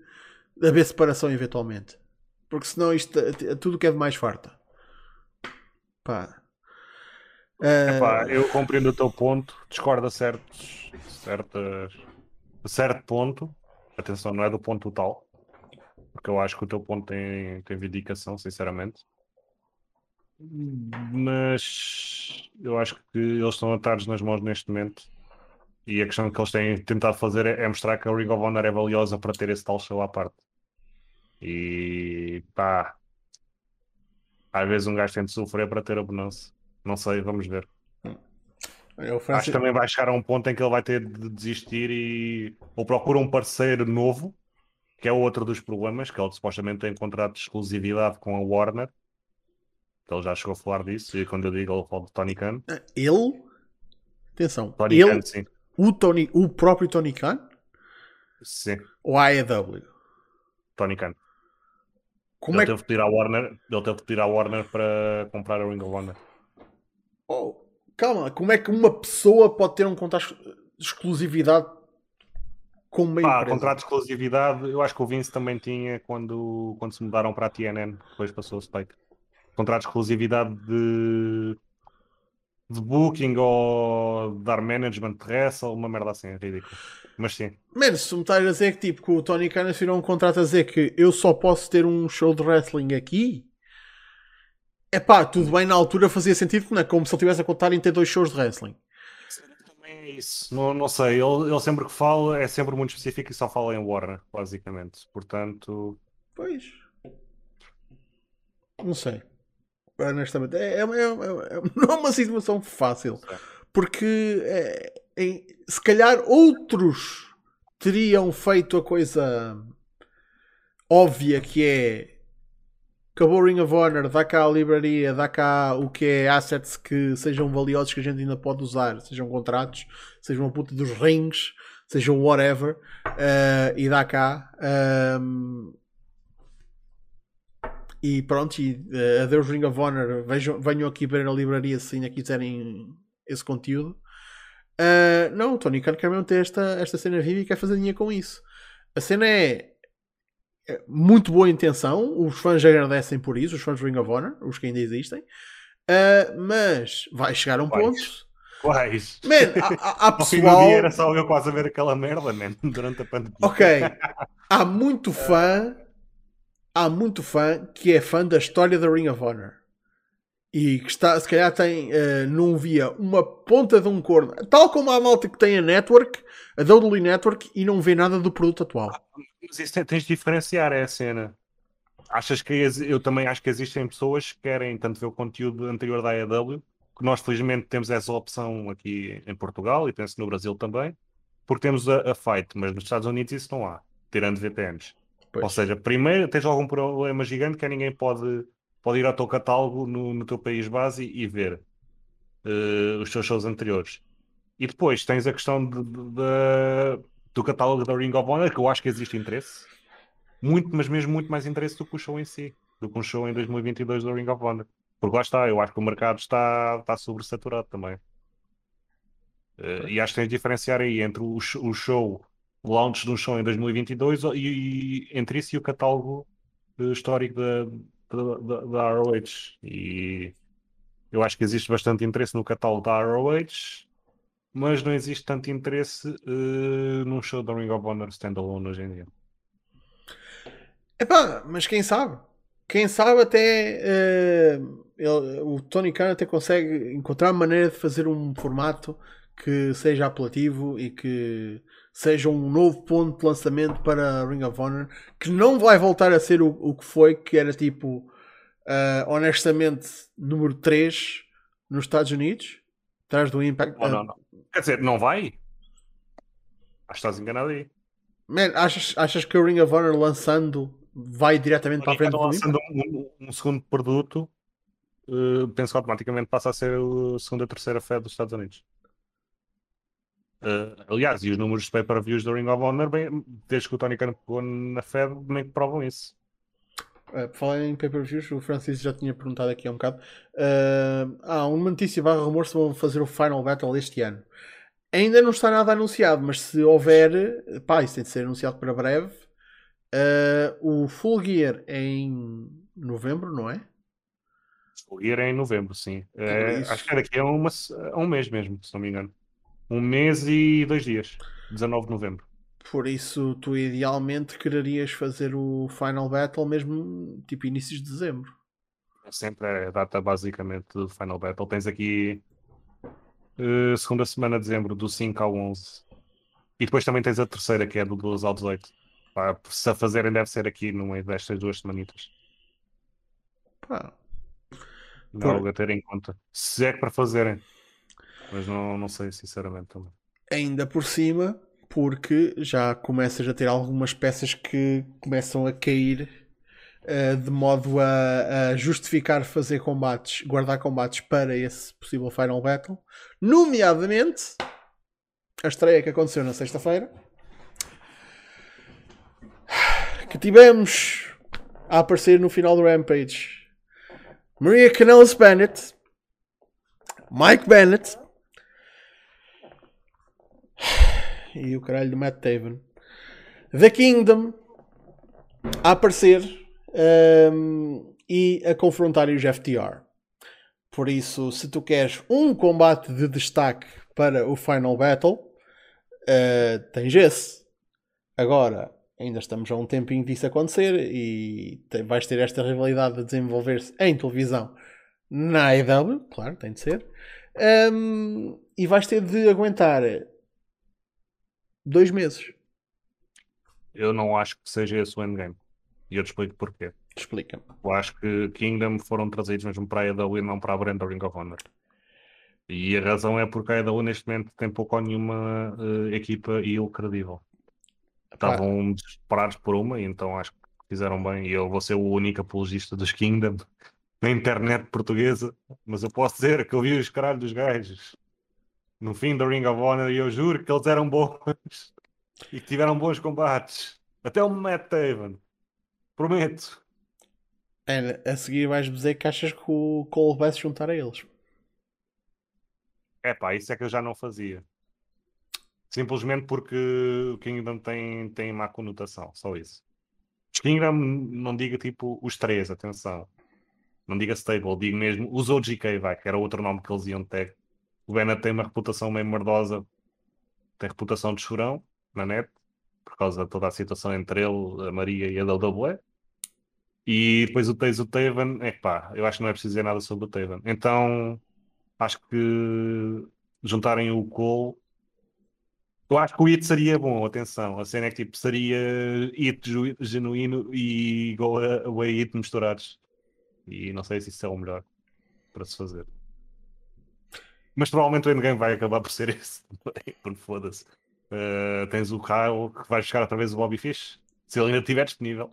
haver separação eventualmente. Porque senão isto tudo que é de mais farta. Pá. Uh... Epá, eu compreendo o teu ponto, discordo a certos, certas, a certo ponto. Atenção, não é do ponto total, porque eu acho que o teu ponto tem, tem vindicação, sinceramente. Mas eu acho que eles estão atados nas mãos neste momento. E a questão que eles têm tentado fazer é, é mostrar que a Ring of Honor é valiosa para ter esse tal show à parte. E pá, às vezes um gajo tem de sofrer para ter a bonança. Não sei, vamos ver. Francis... Acho que também vai chegar a um ponto em que ele vai ter de desistir e ou procura um parceiro novo, que é outro dos problemas, que ele supostamente tem contrato de exclusividade com a Warner ele já chegou a falar disso, e quando eu digo, ele fala de Tony Khan. Ah, ele? Atenção. Tony ele, Khan, sim. O, Tony, o próprio Tony Khan? Sim. Ou a AEW? Tony Khan. Como ele, é teve que... pedir à Warner, ele teve que pedir à Warner para comprar a Ring of Honor. Oh, calma, como é que uma pessoa pode ter um contrato de exclusividade com uma Pá, empresa? contrato de exclusividade, eu acho que o Vince também tinha quando, quando se mudaram para a TNN, depois passou o Spike. Contrato de exclusividade de de booking ou dar management de wrestle, uma merda assim, é ridículo. Mas sim. Menos, se me estás a dizer que tipo, que o Tony Khan assinou um contrato a dizer que eu só posso ter um show de wrestling aqui, é pá, tudo bem na altura fazia sentido, não é como se ele estivesse a contar em ter dois shows de wrestling. É isso, não, não sei, ele, ele sempre que fala é sempre muito específico e só fala em Warner, basicamente. Portanto. Pois. Não sei honestamente. É, é, é, é, não é uma situação fácil. Porque é, é, se calhar outros teriam feito a coisa óbvia que é acabou Ring of Honor, dá cá a livraria, dá cá o que é assets que sejam valiosos que a gente ainda pode usar, sejam contratos, sejam uma puta dos rings, sejam whatever, uh, e dá cá. Um, e pronto, e, uh, adeus Ring of Honor, vejam, venham aqui ver a livraria se ainda quiserem esse conteúdo. Uh, não, o Tony Khan quer mesmo ter esta, esta cena viva e quer fazer dinheiro com isso. A cena é muito boa intenção, os fãs agradecem por isso, os fãs do Ring of Honor, os que ainda existem, uh, mas vai chegar a um ponto. Quais? Man, há, há pessoal. Dia era só eu quase a ver aquela merda, man, durante a pandemia. Ok. Há muito fã há muito fã que é fã da história da Ring of Honor e que está, se calhar tem, uh, não via uma ponta de um corno, tal como a malta que tem a Network, a WWE Network, e não vê nada do produto atual. Mas isso tens de diferenciar, é a cena. Achas que eu também acho que existem pessoas que querem tanto ver o conteúdo anterior da AEW, que nós felizmente temos essa opção aqui em Portugal e penso no Brasil também, porque temos a, a Fight, mas nos Estados Unidos isso não há, tirando VPNs. Pois. Ou seja, primeiro tens algum problema gigante que ninguém pode, pode ir ao teu catálogo no, no teu país base e, e ver uh, os teus shows anteriores. E depois tens a questão de, de, de, do catálogo da Ring of Honor, que eu acho que existe interesse. Muito, mas mesmo muito mais interesse do que o show em si. Do que um show em 2022 da Ring of Honor. Porque lá está, eu acho que o mercado está, está sobresaturado também. Uh, e acho que tens de diferenciar aí entre o, o show launch de um show em 2022 e, e entre isso e o catálogo eh, histórico da, da, ROH. E eu acho que existe bastante interesse no catálogo da ROH, mas não existe tanto interesse uh, num show da Ring of Honor standalone hoje em dia. Epá, mas quem sabe? Quem sabe até uh, ele, o Tony Khan até consegue encontrar maneira de fazer um formato que seja apelativo e que seja um novo ponto de lançamento para Ring of Honor, que não vai voltar a ser o, o que foi, que era tipo, uh, honestamente, número 3 nos Estados Unidos, atrás do Impact. Não, não, não. Quer dizer, não vai? Acho que estás enganado aí. Man, achas, achas que o Ring of Honor lançando vai diretamente para a frente do lançando um, um, segundo produto, uh, penso que automaticamente passa a ser a segunda ou terceira fé dos Estados Unidos. Uh, aliás, e os números de pay-per-views do Ring of Honor, bem, desde que o Tony Khan pegou na Fed, nem que provam isso. Uh, por falar em pay-per-views, o Francisco já tinha perguntado aqui há um bocado. Uh, ah, uma notícia barra rumor se vão fazer o Final Battle este ano. Ainda não está nada anunciado, mas se houver, pá, isso tem de ser anunciado para breve. Uh, o Full Gear é em novembro, não é? Full Gear é em novembro, sim. É, acho que é daqui a, uma, a um mês mesmo, se não me engano. Um mês e dois dias. 19 de novembro. Por isso, tu idealmente quererias fazer o Final Battle mesmo tipo inícios de dezembro. É sempre a data basicamente do Final Battle. Tens aqui uh, segunda semana de dezembro, do 5 ao 11. E depois também tens a terceira, que é do 12 ao 18. Pá, se a fazerem, deve ser aqui no meio destas duas semanitas. Pá. Não, Por... a ter em conta. Se é que para fazerem. Mas não, não sei, sinceramente, também. Ainda por cima, porque já começas a ter algumas peças que começam a cair uh, de modo a, a, justificar fazer combates, guardar combates para esse possível Final Battle, nomeadamente a estreia que aconteceu na sexta-feira. Que tivemos a aparecer no final do Rampage. Maria Canellis Bennett, Mike Bennett e o caralho do Matt Taven. The Kingdom a aparecer um, e a confrontar os FTR. Por isso, se tu queres um combate de destaque para o Final Battle, uh, tens esse. Agora, ainda estamos a um tempinho disso acontecer e te, vais ter esta rivalidade de desenvolver-se em televisão na AEW, claro, tem de ser. Um, e vais ter de aguentar dois meses. Eu não acho que seja esse o endgame. E eu te explico porquê. Explica-me. Eu acho que Kingdom foram trazidos mesmo para a EW e não para a Brand Ring of Honor. E a razão é porque a EW neste momento tem pouco ou nenhuma uh, equipa e il credível. Estavam desesperados por uma, e então acho que fizeram bem. E eu vou ser o único apologista dos Kingdom na internet portuguesa, mas eu posso dizer que eu vi os caralhos dos gajos no fim da Ring of Honor e eu juro que eles eram bons e que tiveram bons combates. Até o Matt Taven. Prometo. É, a seguir vais dizer que achas que o Cole vai se juntar a eles. É pá, isso é que eu já não fazia. Simplesmente porque o Kingdom tem, tem má conotação, só isso. Kingdom não diga tipo os três, atenção. Não diga stable, digo mesmo os OGK, vai, que era outro nome que eles iam ter. O Bennett tem uma reputação meio merdosa, tem reputação de chorão na net, por causa de toda a situação entre ele, a Maria e a WWE. E depois o tens o Taven, é pá, eu acho que não é preciso dizer nada sobre o Taven. Então acho que juntarem o Cole. Eu acho que o It seria bom, atenção. A cena é que tipo, seria It genuíno e Go Away It misturados. E não sei se isso é o melhor para se fazer. Mas provavelmente o endgame vai acabar por ser esse. Porque foda-se. Uh, tens o Kyle que vai chegar através do Bobby Fish. Se ele ainda estiver disponível.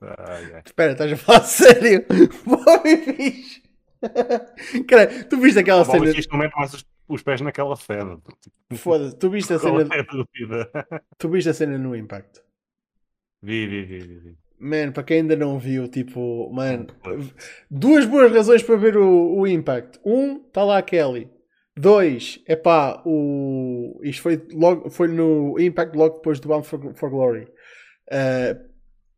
Ai, ai. Espera, estás a falar sério? Bobby Fish. Cara, tu viste aquela Bobby cena. Fish não mete mais os, os pés naquela feda. Foda-se, tu viste a cena. Tu viste a cena no Impact. Vi, vi, vi, vi. Man, para quem ainda não viu, tipo, man, duas boas razões para ver o, o Impact. Um, está lá a Kelly. Dois, é pá, o. Isto foi, logo, foi no Impact logo depois do Bound for, for Glory. Uh,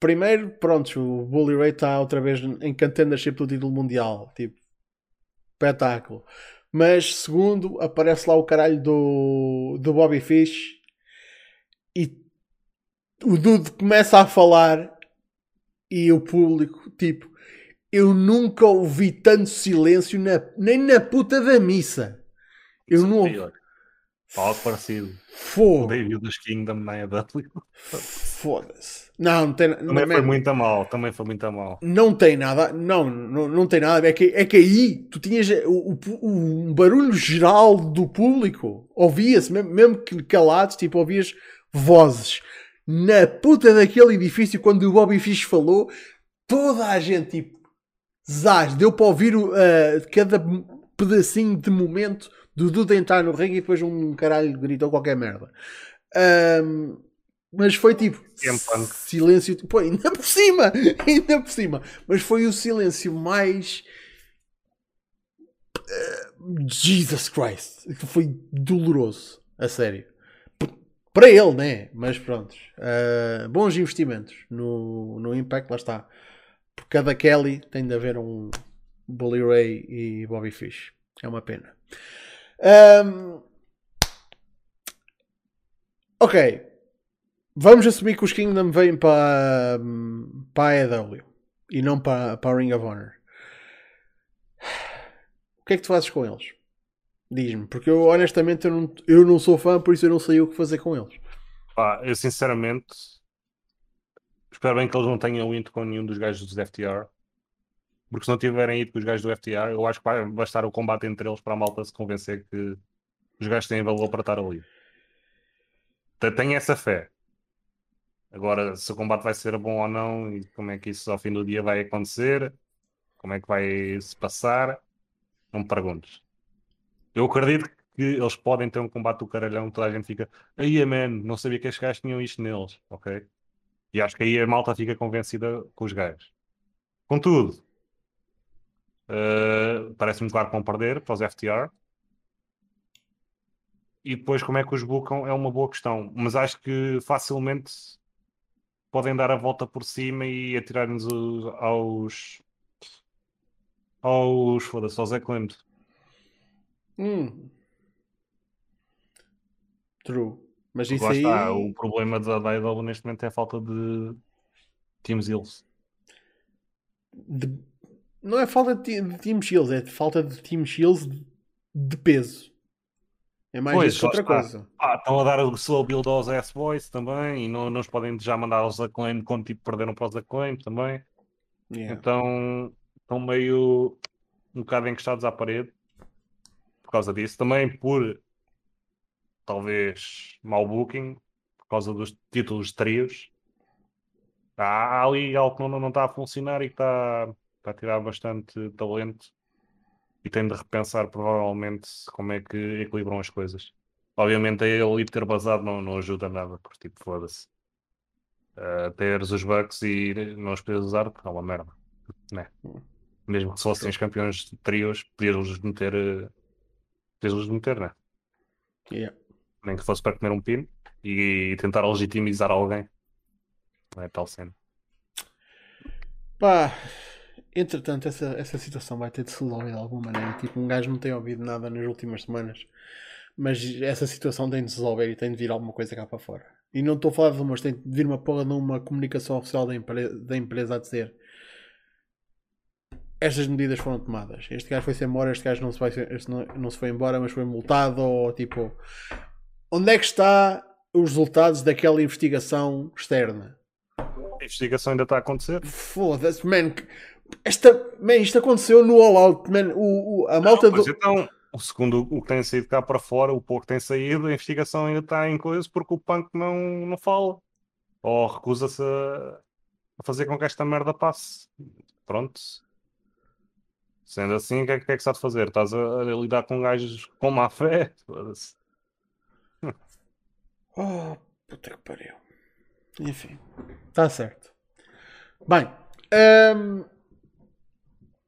primeiro, pronto, o Bully Ray está outra vez em contendership do título mundial. Tipo, espetáculo. Mas segundo, aparece lá o caralho do, do Bobby Fish e o Dude começa a falar e o público, tipo, eu nunca ouvi tanto silêncio na, nem na puta da missa. Eu não ouvi. Algo parecido. Foda. O dos Kingdom na EW. Foda-se. Não, não tem Também foi muito mal. Também foi muito mal. Não tem nada. Não, não, não tem nada. É que, é que aí tu tinhas o, o, o barulho geral do público. Ouvia-se, mesmo, mesmo que calados, tipo, ouvias vozes na puta daquele edifício quando o Bobby Fish falou, toda a gente tipo zaz, deu para ouvir uh, cada pedacinho de momento do Duda entrar no ringue e depois um caralho gritou qualquer merda. Um, mas foi tipo silêncio, pô, ainda por cima, ainda por cima. Mas foi o silêncio mais uh, Jesus Christ, foi doloroso, a sério para ele, né? Mas pronto. Uh, bons investimentos no, no Impact, lá está. Por cada Kelly tem de haver um Bully Ray e Bobby Fish. É uma pena. Um, ok. Vamos assumir que os Kingdom vêm para, para a EW e não para, para a Ring of Honor. O que é que tu fazes com eles? Diz-me, porque eu honestamente eu não, eu não sou fã, por isso eu não sei o que fazer com eles. Pá, eu sinceramente espero bem que eles não tenham ido com nenhum dos gajos dos FTR. Porque se não tiverem ido com os gajos do FTR, eu acho que vai bastar o combate entre eles para a malta se convencer que os gajos têm valor para estar ali. Tenho essa fé. Agora, se o combate vai ser bom ou não e como é que isso ao fim do dia vai acontecer, como é que vai se passar, não me perguntes. Eu acredito que eles podem ter um combate do caralhão, toda a gente fica, aí man, não sabia que estes gajos tinham isto neles, ok? E acho que aí a malta fica convencida com os gajos. Contudo, uh, parece-me claro que vão perder para os FTR. E depois como é que os buscam é uma boa questão. Mas acho que facilmente podem dar a volta por cima e atirar-nos aos aos foda-se, aos Acclaimed. Hum. True. Mas isso Lá aí... está, o problema da Daredevil neste momento é a falta de Teams Heals. De... Não é falta de, de Team Shields, é falta de Team Shields de peso. É mais pois, isso que outra está. coisa. Ah, estão a dar o slow build aos S-Boys também e não, não os podem já mandar aos Acclaim quando tipo, perderam para os Acclaim também. Yeah. Então estão meio um bocado encostados à parede por causa disso. Também por talvez mau booking, por causa dos títulos de trios. Há ali algo que não, não está a funcionar e que está, está a tirar bastante talento e tem de repensar provavelmente como é que equilibram as coisas. Obviamente ele ter basado não, não ajuda nada, porque tipo, foda-se. Uh, teres os bucks e não os podes usar, é uma merda. Né? Mesmo que se fossem os campeões de trios, podias-los meter. Uh, podias-los meter, né? Yeah nem que fosse para comer um pino e tentar legitimizar alguém. Não é tal cena. Pá, entretanto, essa, essa situação vai ter de se resolver de alguma maneira. Tipo, um gajo não tem ouvido nada nas últimas semanas, mas essa situação tem de se resolver e tem de vir alguma coisa cá para fora. E não estou a falar de rumores, tem de vir uma porra numa comunicação oficial da, empre da empresa a dizer estas medidas foram tomadas. Este gajo foi-se embora, este gajo não se, vai, não, não se foi embora, mas foi multado, ou tipo, onde é que está os resultados daquela investigação externa? A investigação ainda está a acontecer? Foda-se, man. Esta, man, isto aconteceu no All Out, man. O, o a malta não, do. Então, o segundo o que tem saído cá para fora, o pouco que tem saído, a investigação ainda está em coisas porque o punk não, não fala. Ou recusa-se a, a, fazer com que esta merda passe. Pronto. Sendo assim, o que é, que é que fazer? Estás a, a lidar com gajos com má fé? Oh, puta que pariu. Enfim, está certo. Bem, um,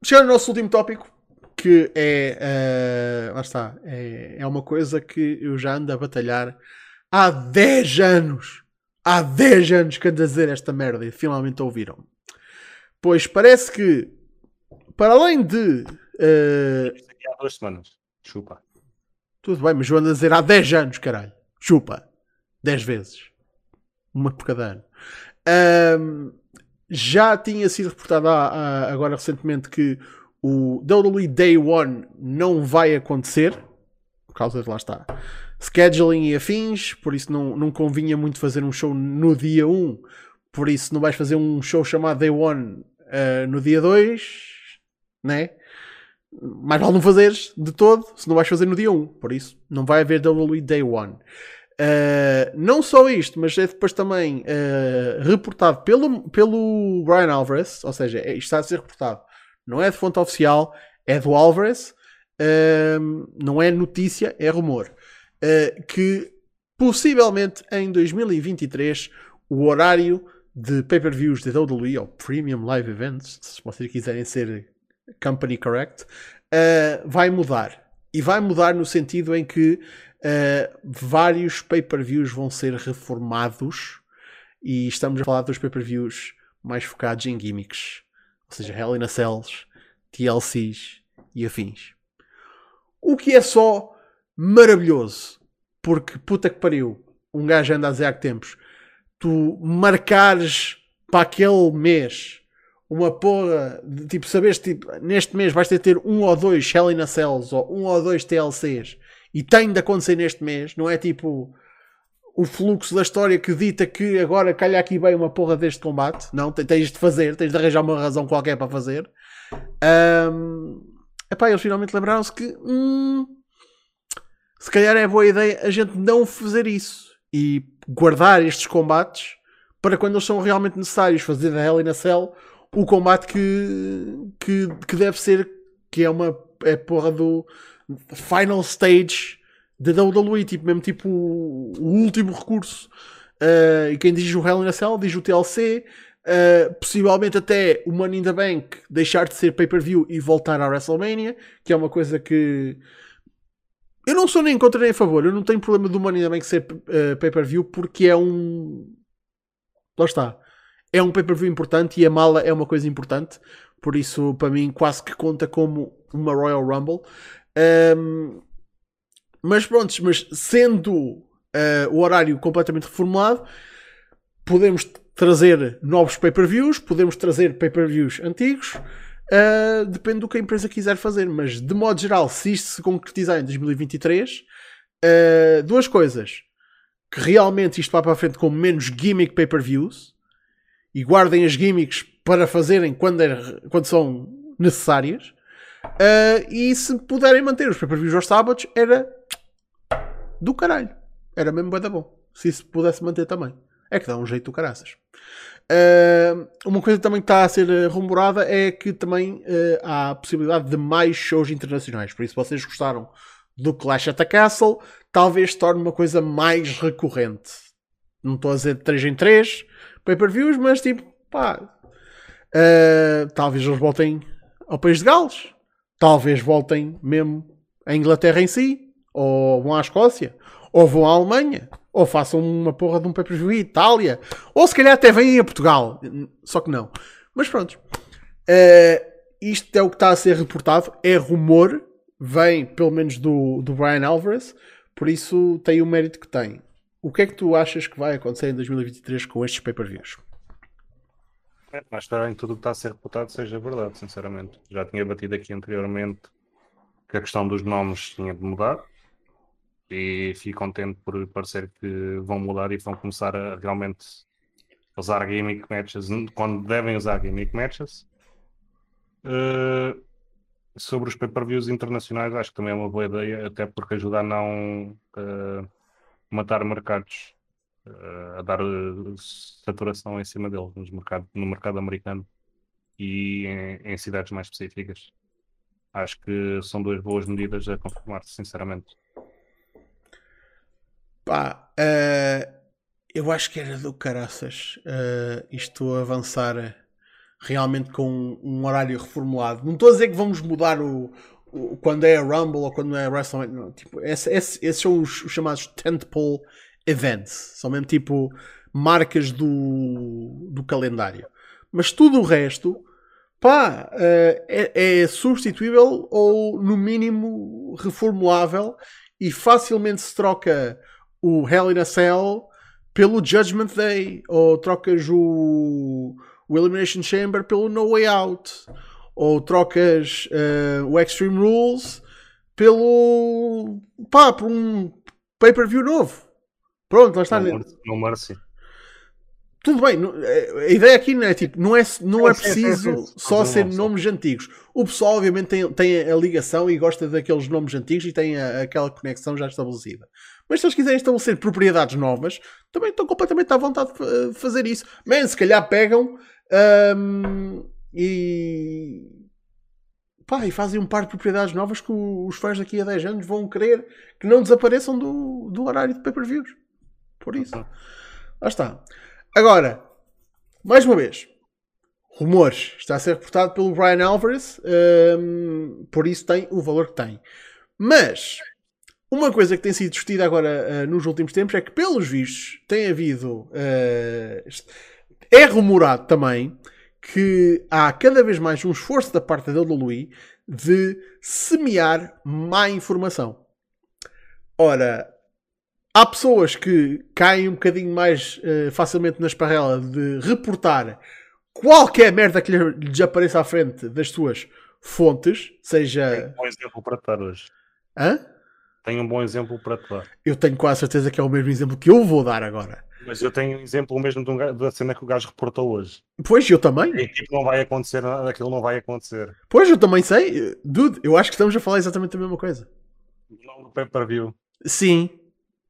chegando ao nosso último tópico, que é. Uh, lá está. É, é uma coisa que eu já ando a batalhar há 10 anos. Há 10 anos que ando a dizer esta merda e finalmente ouviram. Pois parece que, para além de. Uh, há duas semanas. Chupa. Tudo bem, mas eu ando a dizer há 10 anos, caralho. Chupa. 10 vezes. Uma por cada ano. Um, já tinha sido reportado agora recentemente que o WWE Day One não vai acontecer. Por causa de lá está. Scheduling e afins, por isso não, não convinha muito fazer um show no dia 1. Por isso não vais fazer um show chamado Day One uh, no dia 2, né? Mais vale não fazeres de todo se não vais fazer no dia 1. Por isso não vai haver WWE Day One. Uh, não só isto, mas é depois também uh, reportado pelo, pelo Brian Alvarez, ou seja, é, isto está a ser reportado, não é de fonte oficial, é do Alvarez, uh, não é notícia, é rumor, que possivelmente em 2023 o horário de pay-per-views de WWE, ou Premium Live Events, se vocês quiserem ser company correct, vai mudar. E vai mudar no sentido em que Uh, vários pay-per-views vão ser reformados e estamos a falar dos pay-per-views mais focados em gimmicks, ou seja, Hell in a Cells, TLCs e afins. O que é só maravilhoso, porque puta que pariu, um gajo anda a dizer há tempos, tu marcares para aquele mês uma porra, de, tipo, saberes, tipo, neste mês vais ter, ter um ou dois Hell in a Cells ou um ou dois TLCs e tem de acontecer neste mês, não é tipo o fluxo da história que dita que agora calha aqui bem uma porra deste combate. Não, tens de fazer, tens de arranjar uma razão qualquer para fazer. Um, epá, eles finalmente lembraram-se que hum, se calhar é boa ideia a gente não fazer isso e guardar estes combates para quando eles são realmente necessários. Fazer da Hell in a Cell o combate que, que, que deve ser, que é uma é porra do final stage da WWE, tipo, mesmo tipo o, último recurso. Uh, e quem diz o Hell in a Cell diz o TLC. Uh, possivelmente até o Money in the Bank deixar de ser pay-per-view e voltar à WrestleMania, que é uma coisa que eu não sou nem contra nem a favor. Eu não tenho problema do Money in the Bank ser uh, pay-per-view porque é um. Lá está. É um pay-per-view importante e a mala é uma coisa importante. Por isso, para mim, quase que conta como uma Royal Rumble. Um, mas pronto, mas sendo uh, o horário completamente reformulado, podemos trazer novos pay-per-views, podemos trazer pay-per-views antigos, uh, depende do que a empresa quiser fazer. Mas de modo geral, se isto se concretizar em 2023, uh, ah, duas coisas. Que realmente isto vá para a frente com menos gimmick pay-per-views e guardem as gimmicks para fazerem quando, é, quando são necessárias. Uh, e se puderem manter os pay-per-views aos sábados, era do caralho. Era mesmo bem da bom. Se isso pudesse manter também. É que dá um jeito do caraças. Uh, uma coisa também que está a ser rumorada é que também uh, há a possibilidade de mais shows internacionais. Por isso, se vocês gostaram do Clash at the Castle, talvez torne uma coisa mais recorrente. Não estou a dizer de 3 em 3 pay-per-views, mas tipo, pá, uh, talvez eles voltem ao País de Gales, talvez voltem mesmo à Inglaterra em si, ou vão à Escócia, ou vão à Alemanha, ou façam uma porra de um pay-per-view em Itália, ou se calhar até vêm a Portugal, só que não. Mas pronto, uh, isto é o que está a ser reportado, é rumor, vem pelo menos do, do Brian Alvarez, por isso tem o mérito que tem. O que é que tu achas que vai acontecer em 2023 com estes pay-per-views? É, mas espero em tudo o que está a ser reportado seja verdade, sinceramente. Já tinha batido aqui anteriormente que a questão dos nomes tinha de mudar e fico contente por parecer que vão mudar e vão começar a realmente usar gimmick matches quando devem usar gimmick matches. Uh, sobre os pay-per-views internacionais, acho que também é uma boa ideia, até porque ajuda a não uh, matar mercados, uh, a dar saturação em cima deles no mercado, no mercado americano e em, em cidades mais específicas. Acho que são duas boas medidas a confirmar-se, sinceramente. Pá, uh, eu acho que era do caraças uh, isto avançar realmente com um, horário reformulado. Não estou a dizer que vamos mudar o quando é a Rumble ou quando é a WrestleMania. Tipo, esse, esse, esses são os, os, chamados tentpole events. São mesmo tipo marcas do, do calendário. Mas tudo o resto, pá, uh, é, é substituível ou no mínimo reformulável e facilmente se troca o Hell in a Cell pelo Judgment Day, ou trocas o, o Elimination Chamber pelo No Way Out, ou trocas uh, o Extreme Rules pelo pá, por um pay-per-view novo. Pronto, lá está. Não, não merece. Tudo bem, eh, a ideia aqui não é tipo, não é, não é preciso só ser nomes antigos. O pessoal, obviamente, tem, tem a ligação e gosta daqueles nomes antigos e tem a, aquela conexão já estabelecida. Mas se eles quiserem estabelecer propriedades novas, também estão completamente à vontade de fazer isso. Man, se calhar pegam um, e. Pá, e fazem um par de propriedades novas que os fãs daqui a 10 anos vão querer que não desapareçam do, do horário de pay-per-views. Por isso. Lá está. Agora, mais uma vez, rumores. Está a ser reportado pelo Brian Alvarez, um, por isso tem o valor que tem. Mas uma coisa que tem sido discutida agora uh, nos últimos tempos é que, pelos vistos, tem havido. Uh, é rumorado também que há cada vez mais um esforço da parte da WWE de semear má informação. Ora, há pessoas que caem um bocadinho mais uh, facilmente na esparrela de reportar qualquer merda que lhes apareça à frente das suas fontes, seja. um exemplo para estar hoje. Hã? Tenho um bom exemplo para te dar. Eu tenho quase certeza que é o mesmo exemplo que eu vou dar agora. Mas eu tenho um exemplo mesmo de um, da cena que o gajo reportou hoje. Pois, eu também. E tipo, não vai acontecer nada, aquilo não vai acontecer. Pois, eu também sei. Dude, eu acho que estamos a falar exatamente a mesma coisa. Não do pay per view. Sim.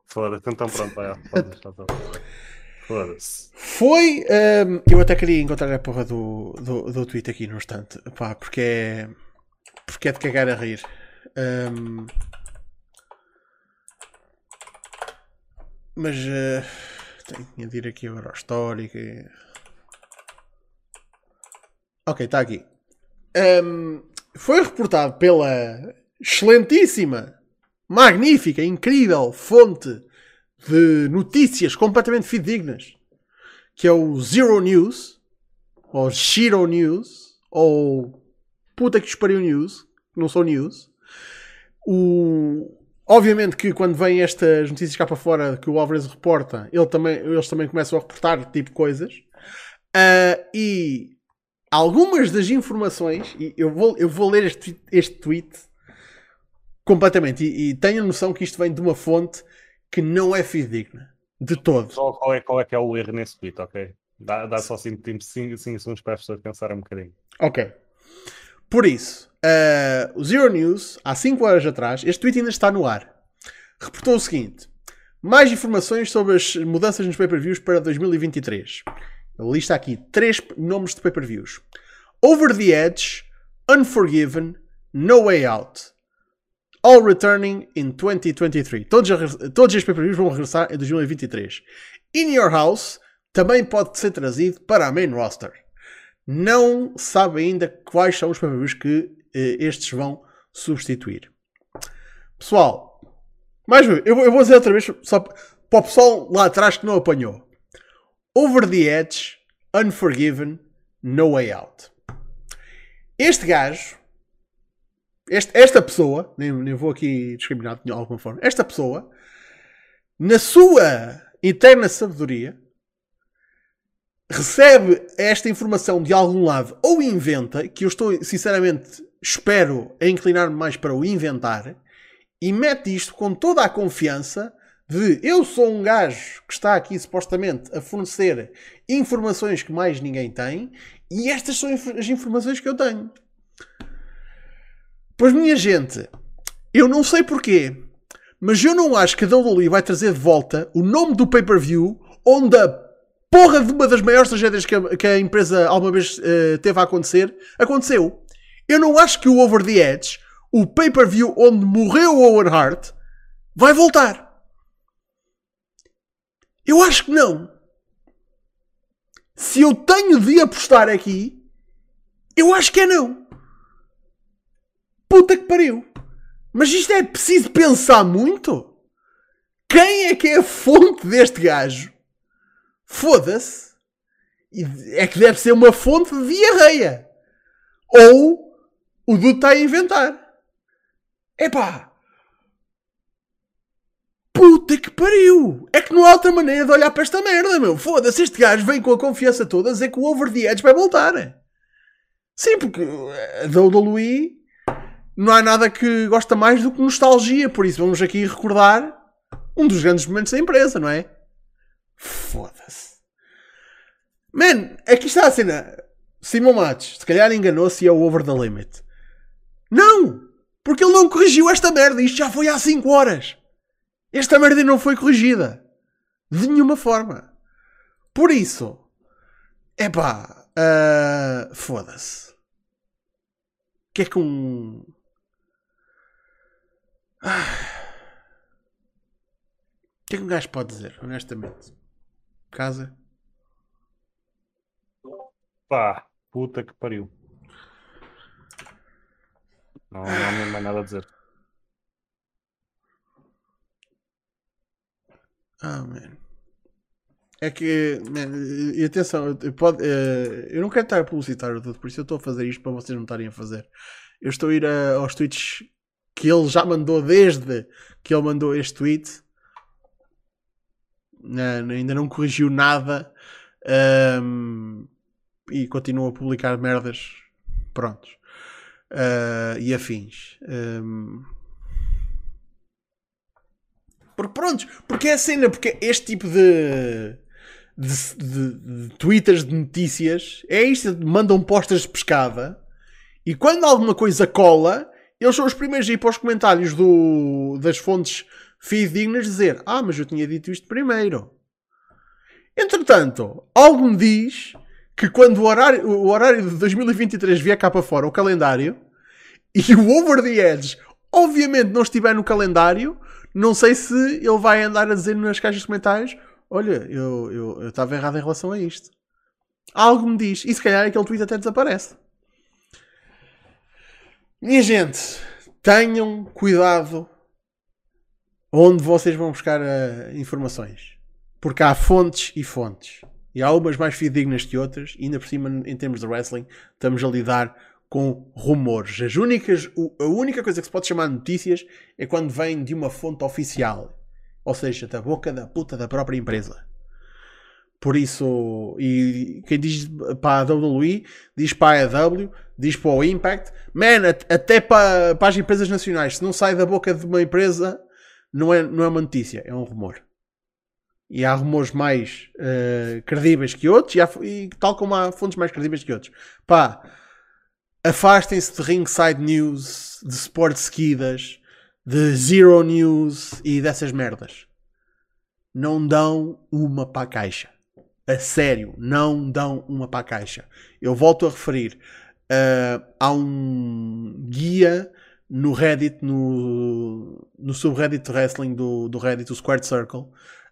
Foda-se, então pronto, vai. Foda-se. Foi. Um, eu até queria encontrar a porra do, do, do tweet aqui no instante. Pá, porque é. Porque é de cagar a rir. Um, Mas. Uh, Tenho de ir aqui ao histórico. Ok, está aqui. Um, foi reportado pela excelentíssima, magnífica, incrível fonte de notícias completamente fidedignas, que é o Zero News, ou Shiro News, ou puta que espariu News, não sou News. O, obviamente que quando vêm estas notícias cá para fora que o Alvarez reporta, ele também, eles também começam a reportar tipo coisas. Uh, e algumas das informações, e eu vou, eu vou ler este, este tweet completamente, e, e tenho a noção que isto vem de uma fonte que não é fidedigna. De todo. Qual, qual, é, qual é que é o erro nesse tweet, ok? Dá, dá só 5 segundos para as pessoas pensarem um bocadinho. Ok. Por isso, uh, o Zero News, há 5 horas atrás, este tweet ainda está no ar, reportou o seguinte: mais informações sobre as mudanças nos pay-per-views para 2023. Ele lista aqui três nomes de pay-per-views: Over the Edge, Unforgiven, No Way Out. All returning in 2023. Todos, todos estes pay-per-views vão regressar em 2023. In Your House também pode ser trazido para a main roster. Não sabe ainda quais são os pay-per-views que estes vão substituir. Pessoal, mais uma vez, eu, vou dizer outra vez só para o pessoal lá atrás que não apanhou. Over the Edge, Unforgiven, No Way Out. Este gajo, este, esta pessoa, nem, nem vou aqui discriminar de alguma forma, esta pessoa, na sua eterna sabedoria, recebe esta informação de algum lado ou inventa, que eu estou, sinceramente, espero a inclinar-me mais para o inventar, e mete isto com toda a confiança de eu sou um gajo que está aqui supostamente a fornecer informações que mais ninguém tem e estas são as informações que eu tenho. Pois, minha gente, eu não sei porquê, mas eu não acho que a WWE vai trazer de volta o nome do pay-per-view onde a porra de uma das maiores tragédias que a, que a empresa alguma vez uh, teve a acontecer aconteceu. Eu não acho que o Over the Edge, o pay-per-view onde morreu o Owen Hart, vai voltar. Eu acho que não. Se eu tenho de apostar aqui, eu acho que é não. Puta que pariu. Mas isto é preciso pensar muito? Quem é que é a fonte deste gajo? Foda-se. É que deve ser uma fonte de diarreia. Ou o Dudu está a inventar. Epá, Puta que pariu! É que não há outra maneira de olhar para esta merda, meu. Foda-se, este gajo vem com a confiança toda a dizer que o Over the Edge vai voltar. Sim, porque a WWE não há nada que gosta mais do que nostalgia, por isso vamos aqui recordar um dos grandes momentos da empresa, não é? Foda-se. Man, aqui está a cena. Simon Matos, se calhar enganou-se e é o over the limit. Não! Porque ele não corrigiu esta merda. Isto já foi há 5 horas. Esta merda não foi corrigida. De nenhuma forma. Por isso, é pá, uh, foda-se. O que é que um. Ah. O que é que um gajo pode dizer, honestamente? Casa? Pá, puta que pariu. Não, não há mais nada a dizer. Ah, man. É que, man, e atenção, pode, uh, eu não quero estar a publicitar tudo, por isso eu estou a fazer isto para vocês não estarem a fazer. Eu estou a ir a, aos tweets que ele já mandou desde que ele mandou este tweet. Não, ainda não corrigiu nada um, e continua a publicar merdas. Prontos. Uh, e afins. Um, porque porque é a cena, porque este tipo de, de, de, de de notícias é isto, mandam postas de pescada e quando alguma coisa cola, eles são os primeiros a ir para os comentários do, das fontes fidedignas dizer ah, mas eu tinha dito isto primeiro. Entretanto, algo me diz que quando o horário, o horário de 2023 vier cá para fora, o calendário, e o Over the Edge obviamente não estiver no calendário, não sei se ele vai andar a dizer nas caixas de comentários olha, eu estava errado em relação a isto. Algo me diz. E se calhar aquele tweet até desaparece. Minha gente, tenham cuidado onde vocês vão buscar uh, informações. Porque há fontes e fontes. E há umas mais fidedignas que outras. E ainda por cima, em termos de wrestling, estamos a lidar com rumores. As únicas, a única coisa que se pode chamar de notícias é quando vem de uma fonte oficial. Ou seja, da boca da puta da própria empresa. Por isso, e quem diz para a WWE, diz para a AEW, diz para o Impact, man, até para, para as empresas nacionais, se não sai da boca de uma empresa, não é, não é uma notícia, é um rumor. E há rumores mais uh, credíveis que outros, e, há, e, tal como há fontes mais credíveis que outros. Pá, afastem-se de ringside news, de sports skidas, de zero news e dessas merdas. Não dão uma para a caixa a sério, não dão uma para a caixa. Eu volto a referir, uh, há um guia no Reddit, no, no subreddit wrestling do, do Reddit, o Squared Circle,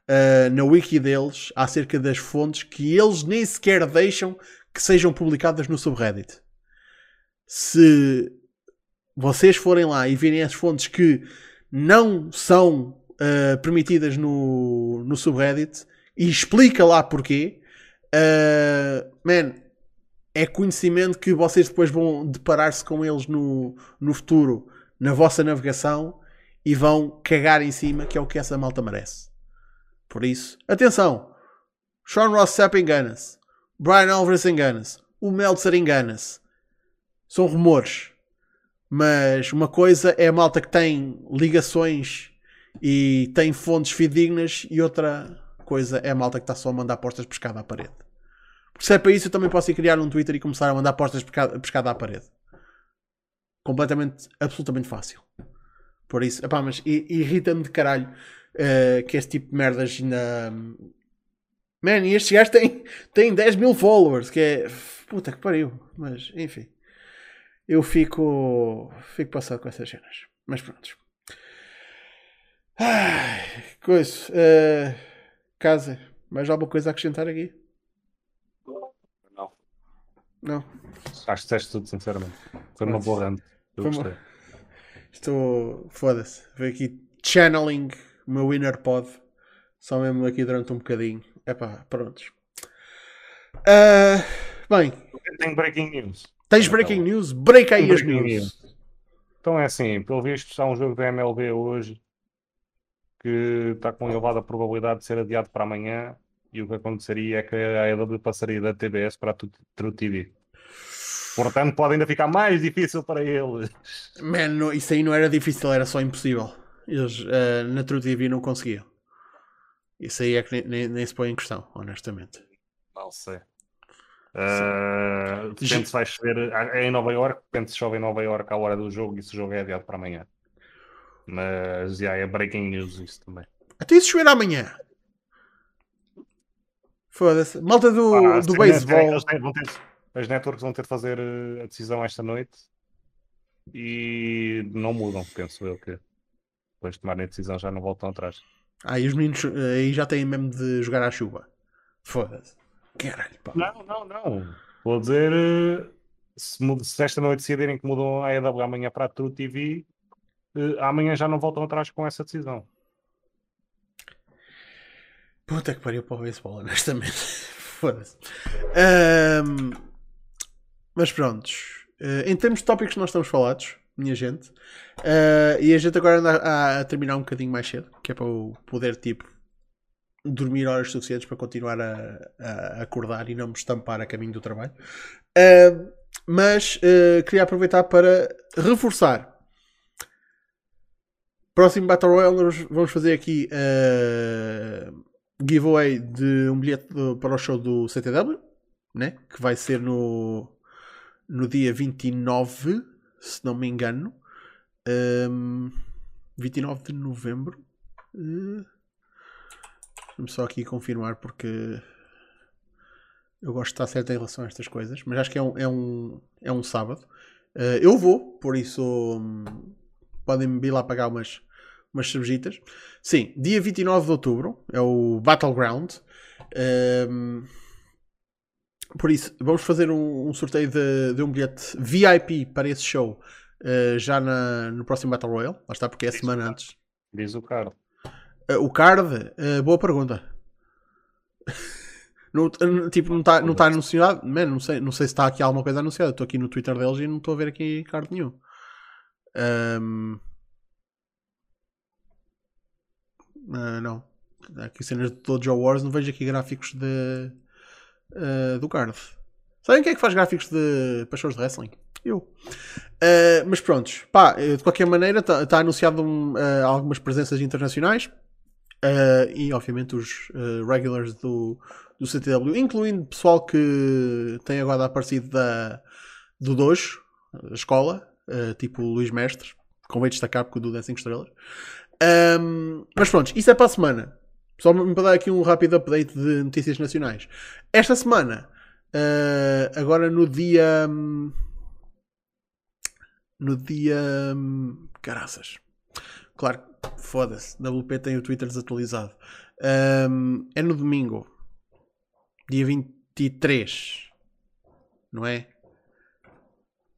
uh, na wiki deles, acerca das fontes que eles nem sequer deixam que sejam publicadas no subreddit. Se vocês forem lá e virem as fontes que não são uh, permitidas no, no subreddit, e explica lá porquê. Uh, man, é conhecimento que vocês depois vão deparar-se com eles no, no futuro, na vossa navegação, e vão cagar em cima, que é o que essa malta merece. Por isso, atenção! Sean Ross Sapp engana-se. Brian Alvarez engana-se. O Meltzer engana-se. São rumores. Mas uma coisa é a malta que tem ligações e tem fontes fidedignas e outra coisa é a malta que está só a mandar apostas pescada à parede. Porque se é para isso, eu também posso ir criar um Twitter e começar a mandar apostas pescada à parede. Completamente, absolutamente fácil. Por isso, epá, mas irrita-me de caralho uh, que este tipo de merdas ainda. Man, e estes gajos têm, têm 10 mil followers, que é. Puta que pariu. Mas, enfim. Eu fico. Fico passado com essas cenas. Mas pronto. Ai, coisa. Uh, Casa, mais alguma coisa a acrescentar aqui? Não. Não. Acho que disseste tudo, sinceramente. Foi uma boa rand. Eu Foi gostei. Uma... Estou. Foda-se. Veio aqui channeling o meu inner pod. Só mesmo aqui durante um bocadinho. Epá, prontos. Uh, bem. Tenho breaking news. Tens breaking news? Break aí as news. news. Então é assim, pelo visto está um jogo da MLB hoje que está com elevada probabilidade de ser adiado para amanhã e o que aconteceria é que a AEW passaria da TBS para a True TV. Portanto, pode ainda ficar mais difícil para eles. Mano, isso aí não era difícil, era só impossível. Eles uh, na True TV não conseguiam. Isso aí é que nem, nem, nem se põe em questão, honestamente. Não sei. Uh, depende se vai chover é em Nova York, depende se chove em Nova York à hora do jogo e se o jogo é adiado para amanhã. Mas já é breaking news isso também. Até isso chover amanhã. Foda-se. Malta do, ah, do beisebol. As networks vão ter de fazer eh, a decisão esta noite e não mudam, penso eu que depois de tomarem a decisão já não voltam atrás. Ah, e os meninos eh, aí já têm mesmo de jogar à chuva. Foda-se. Caralho, pá. Não, não, não. Vou dizer, eh, se, se esta noite decidirem que mudam a EW amanhã para a True TV, uh, amanhã já não voltam atrás com essa decisão. Puta que pariu para o beisebol, honestamente. Foda-se. Um, mas prontos. Em termos de tópicos nós estamos falados, minha gente. Uh, e a gente agora anda a, a, terminar um bocadinho mais cedo, que é para o poder, tipo, dormir horas suficientes para continuar a, a acordar e não me estampar a caminho do trabalho. Uh, mas uh, queria aproveitar para reforçar Próximo Battle Royale, vamos fazer aqui giveaway de um bilhete para o show do CTW, né? que vai ser no, no dia 29, se não me engano. Um, ehm, 29 de novembro. Uh, Vamos só aqui confirmar porque eu gosto de estar certo em relação a estas coisas, mas acho que é um, é um, é um sábado. Uh, eu vou, por isso um, podem-me vir lá pagar umas umas cervejitas. Sim, dia 29 de outubro é o Battleground. Um, por isso, vamos fazer um, um sorteio de, de, um bilhete VIP para esse show uh, já na, no próximo Battle Royale. Lá está, porque é a semana antes. Diz o card. Uh, o card, uh, boa pergunta. no, tipo, não está não tá anunciado. Man, não, sei, não sei se está aqui alguma coisa anunciada. Estou aqui no Twitter deles e não estou a ver aqui card nenhum. Um, não. Aqui cenas de Dojo Wars, não vejo aqui gráficos de, uh, do card. Sabem quem é que faz gráficos de para de wrestling? Eu. Uh, mas prontos, pá, de qualquer maneira está tá anunciado um, uh, algumas presenças internacionais e obviamente os regulars do, do CTW, incluindo pessoal que tem agora aparecido da, do Dojo, a escola, tipo Luís Mestre, convém destacar porque o do 5 estrelas. Um, mas pronto, isso é para a semana. Só para dar aqui um rápido update de notícias nacionais. Esta semana, uh, agora no dia. No dia. Caraças. Claro, foda-se. WP tem o Twitter desatualizado. Um, é no domingo, dia 23. Não é?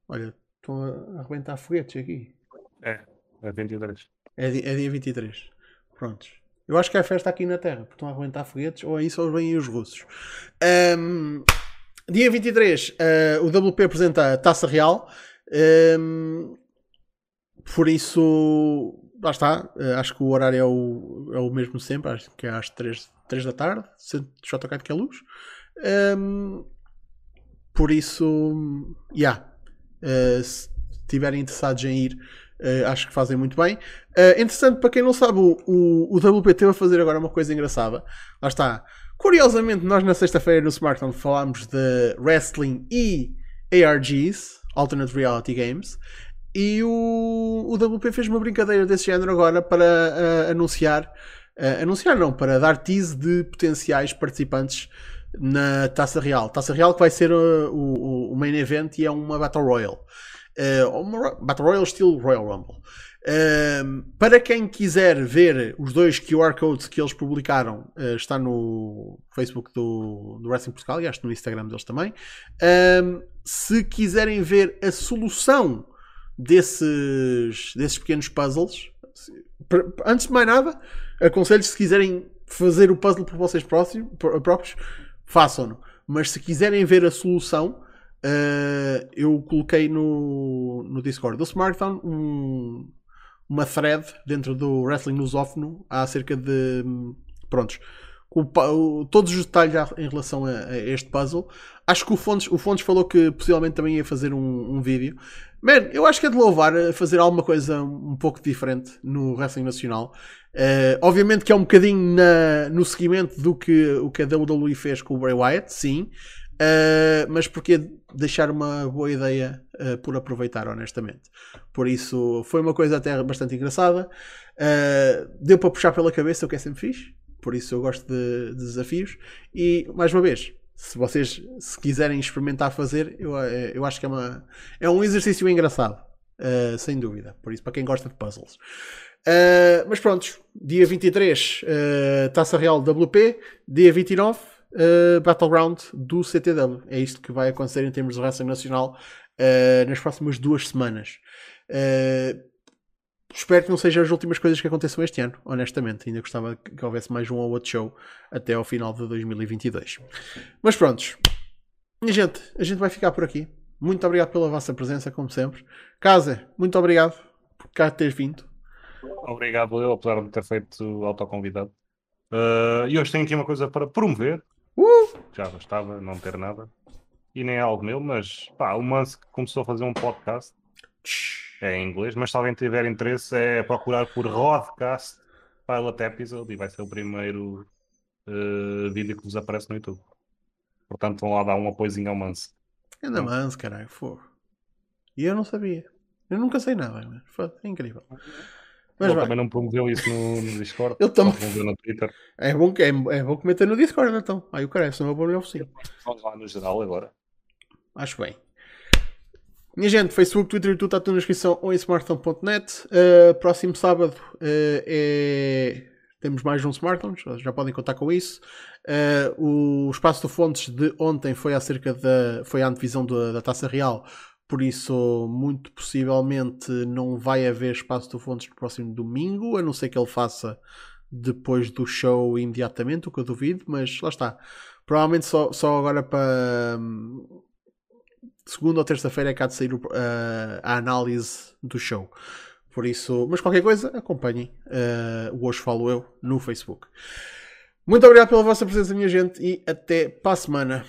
Olha, estão a arrebentar foguetes aqui. É, é 23. É, é dia 23. Prontos. Eu acho que é festa aqui na Terra, porque estão a arrebentar foguetes, ou é isso ou vêm os russos. Um, dia 23, uh, ah, o WP apresenta a Taça Real. Um, por isso, lá está. Uh, acho que o horário é o, é o mesmo sempre, acho que é às 3, 3 da tarde, JK de que é luz. Um, por isso, já. Yeah. Uh, se estiverem interessados em ir, Uh, acho que fazem muito bem. Uh, interessante, para quem não sabe, o, o, o WP teve a fazer agora uma coisa engraçada. Lá está. Curiosamente, nós na sexta-feira no Smartphone falámos de wrestling e ARGs, Alternate Reality Games. E o, o WP fez uma brincadeira desse género agora para uh, anunciar. anunciar não, para dar tease de potenciais participantes na Taça Real. Taça Real que vai ser o, o main event e é uma Battle Royale. Uma Battle Royale estilo Royal Rumble. Uh, para quem quiser ver os dois QR codes que eles publicaram, uh, está no Facebook do, do Wrestling Portugal e acho no Instagram deles também. Uh, se quiserem ver a solução desses, desses pequenos puzzles, antes de mais nada, aconselho se quiserem fazer o puzzle por vocês próprios, façam-no. Mas se quiserem ver a solução, Uh, eu coloquei no, no Discord do Smartphone um, uma thread dentro do Wrestling Lusófono acerca de prontos o, todos os detalhes em relação a, a, este puzzle. Acho que o Fontes, o Fontes falou que possivelmente também ia fazer um, um vídeo. Man, eu acho que é de louvar fazer alguma coisa um pouco diferente no Wrestling Nacional. Uh, obviamente que é um bocadinho na, no seguimento do que, o que a WWE fez com o Bray Wyatt, sim. Uh, mas porque deixar uma boa ideia uh, por aproveitar, honestamente. Por isso, foi uma coisa até bastante engraçada. Uh, deu para puxar pela cabeça o que é sempre fixe. Por isso, eu gosto de, de desafios. E, mais uma vez, se vocês se quiserem experimentar fazer, eu, eu acho que é, uma, é um exercício engraçado. sem dúvida. Por isso, para quem gosta de puzzles. mas pronto, dia 23, Taça Real WP. Dia 29, uh, Battleground do CTW. É isto que vai acontecer em termos de wrestling nacional uh, nas próximas duas semanas. Uh, espero que não sejam as últimas coisas que aconteçam este ano, honestamente. Ainda gostava que houvesse mais um ou outro show até ao final de 2022. Mas prontos, minha gente, a gente vai ficar por aqui. Muito obrigado pela vossa presença, como sempre. Casa, muito obrigado por cá teres vindo. Obrigado eu, apesar de ter feito autoconvidado. Uh, e hoje tenho aqui uma coisa para promover. Uh! Já bastava não ter nada. E nem é algo meu, mas pá, o Musk começou a fazer um podcast. É em inglês, mas se alguém tiver interesse é procurar por Rodcast Pilot Episode e vai ser o primeiro uh, vídeo que vos aparece no YouTube. Portanto, vão lá dar um apoiozinho ao Musk. Ainda Musk, caralho, fogo. E eu não sabia. Eu nunca sei nada, mas foi incrível. Mas ele vai. também não promoveu isso no, no Discord. Ele também. promoveu no Twitter. É bom que, é, é bom que meter no Discord então. Aí o cara, senão eu vou no oficina. Vamos lá no geral agora. Acho bem. Minha gente, Facebook, Twitter e tudo está tudo na descrição ou em smartphone.net. Uh, próximo sábado uh, é... temos mais um smartphone, já podem contar com isso. Uh, o espaço de fontes de ontem foi acerca da foi a antevisão da, da Taça Real, por isso muito possivelmente não vai haver espaço de fontes no próximo domingo, a não ser que ele faça depois do show imediatamente, o que eu duvido, mas lá está. Provavelmente só, só agora para hum, segunda ou terça-feira é cá de sair a análise do show. Por isso, mas qualquer coisa, acompanhem uh, Hoje Falo Eu no Facebook. Muito obrigado pela vossa presença, minha gente, e até para a semana.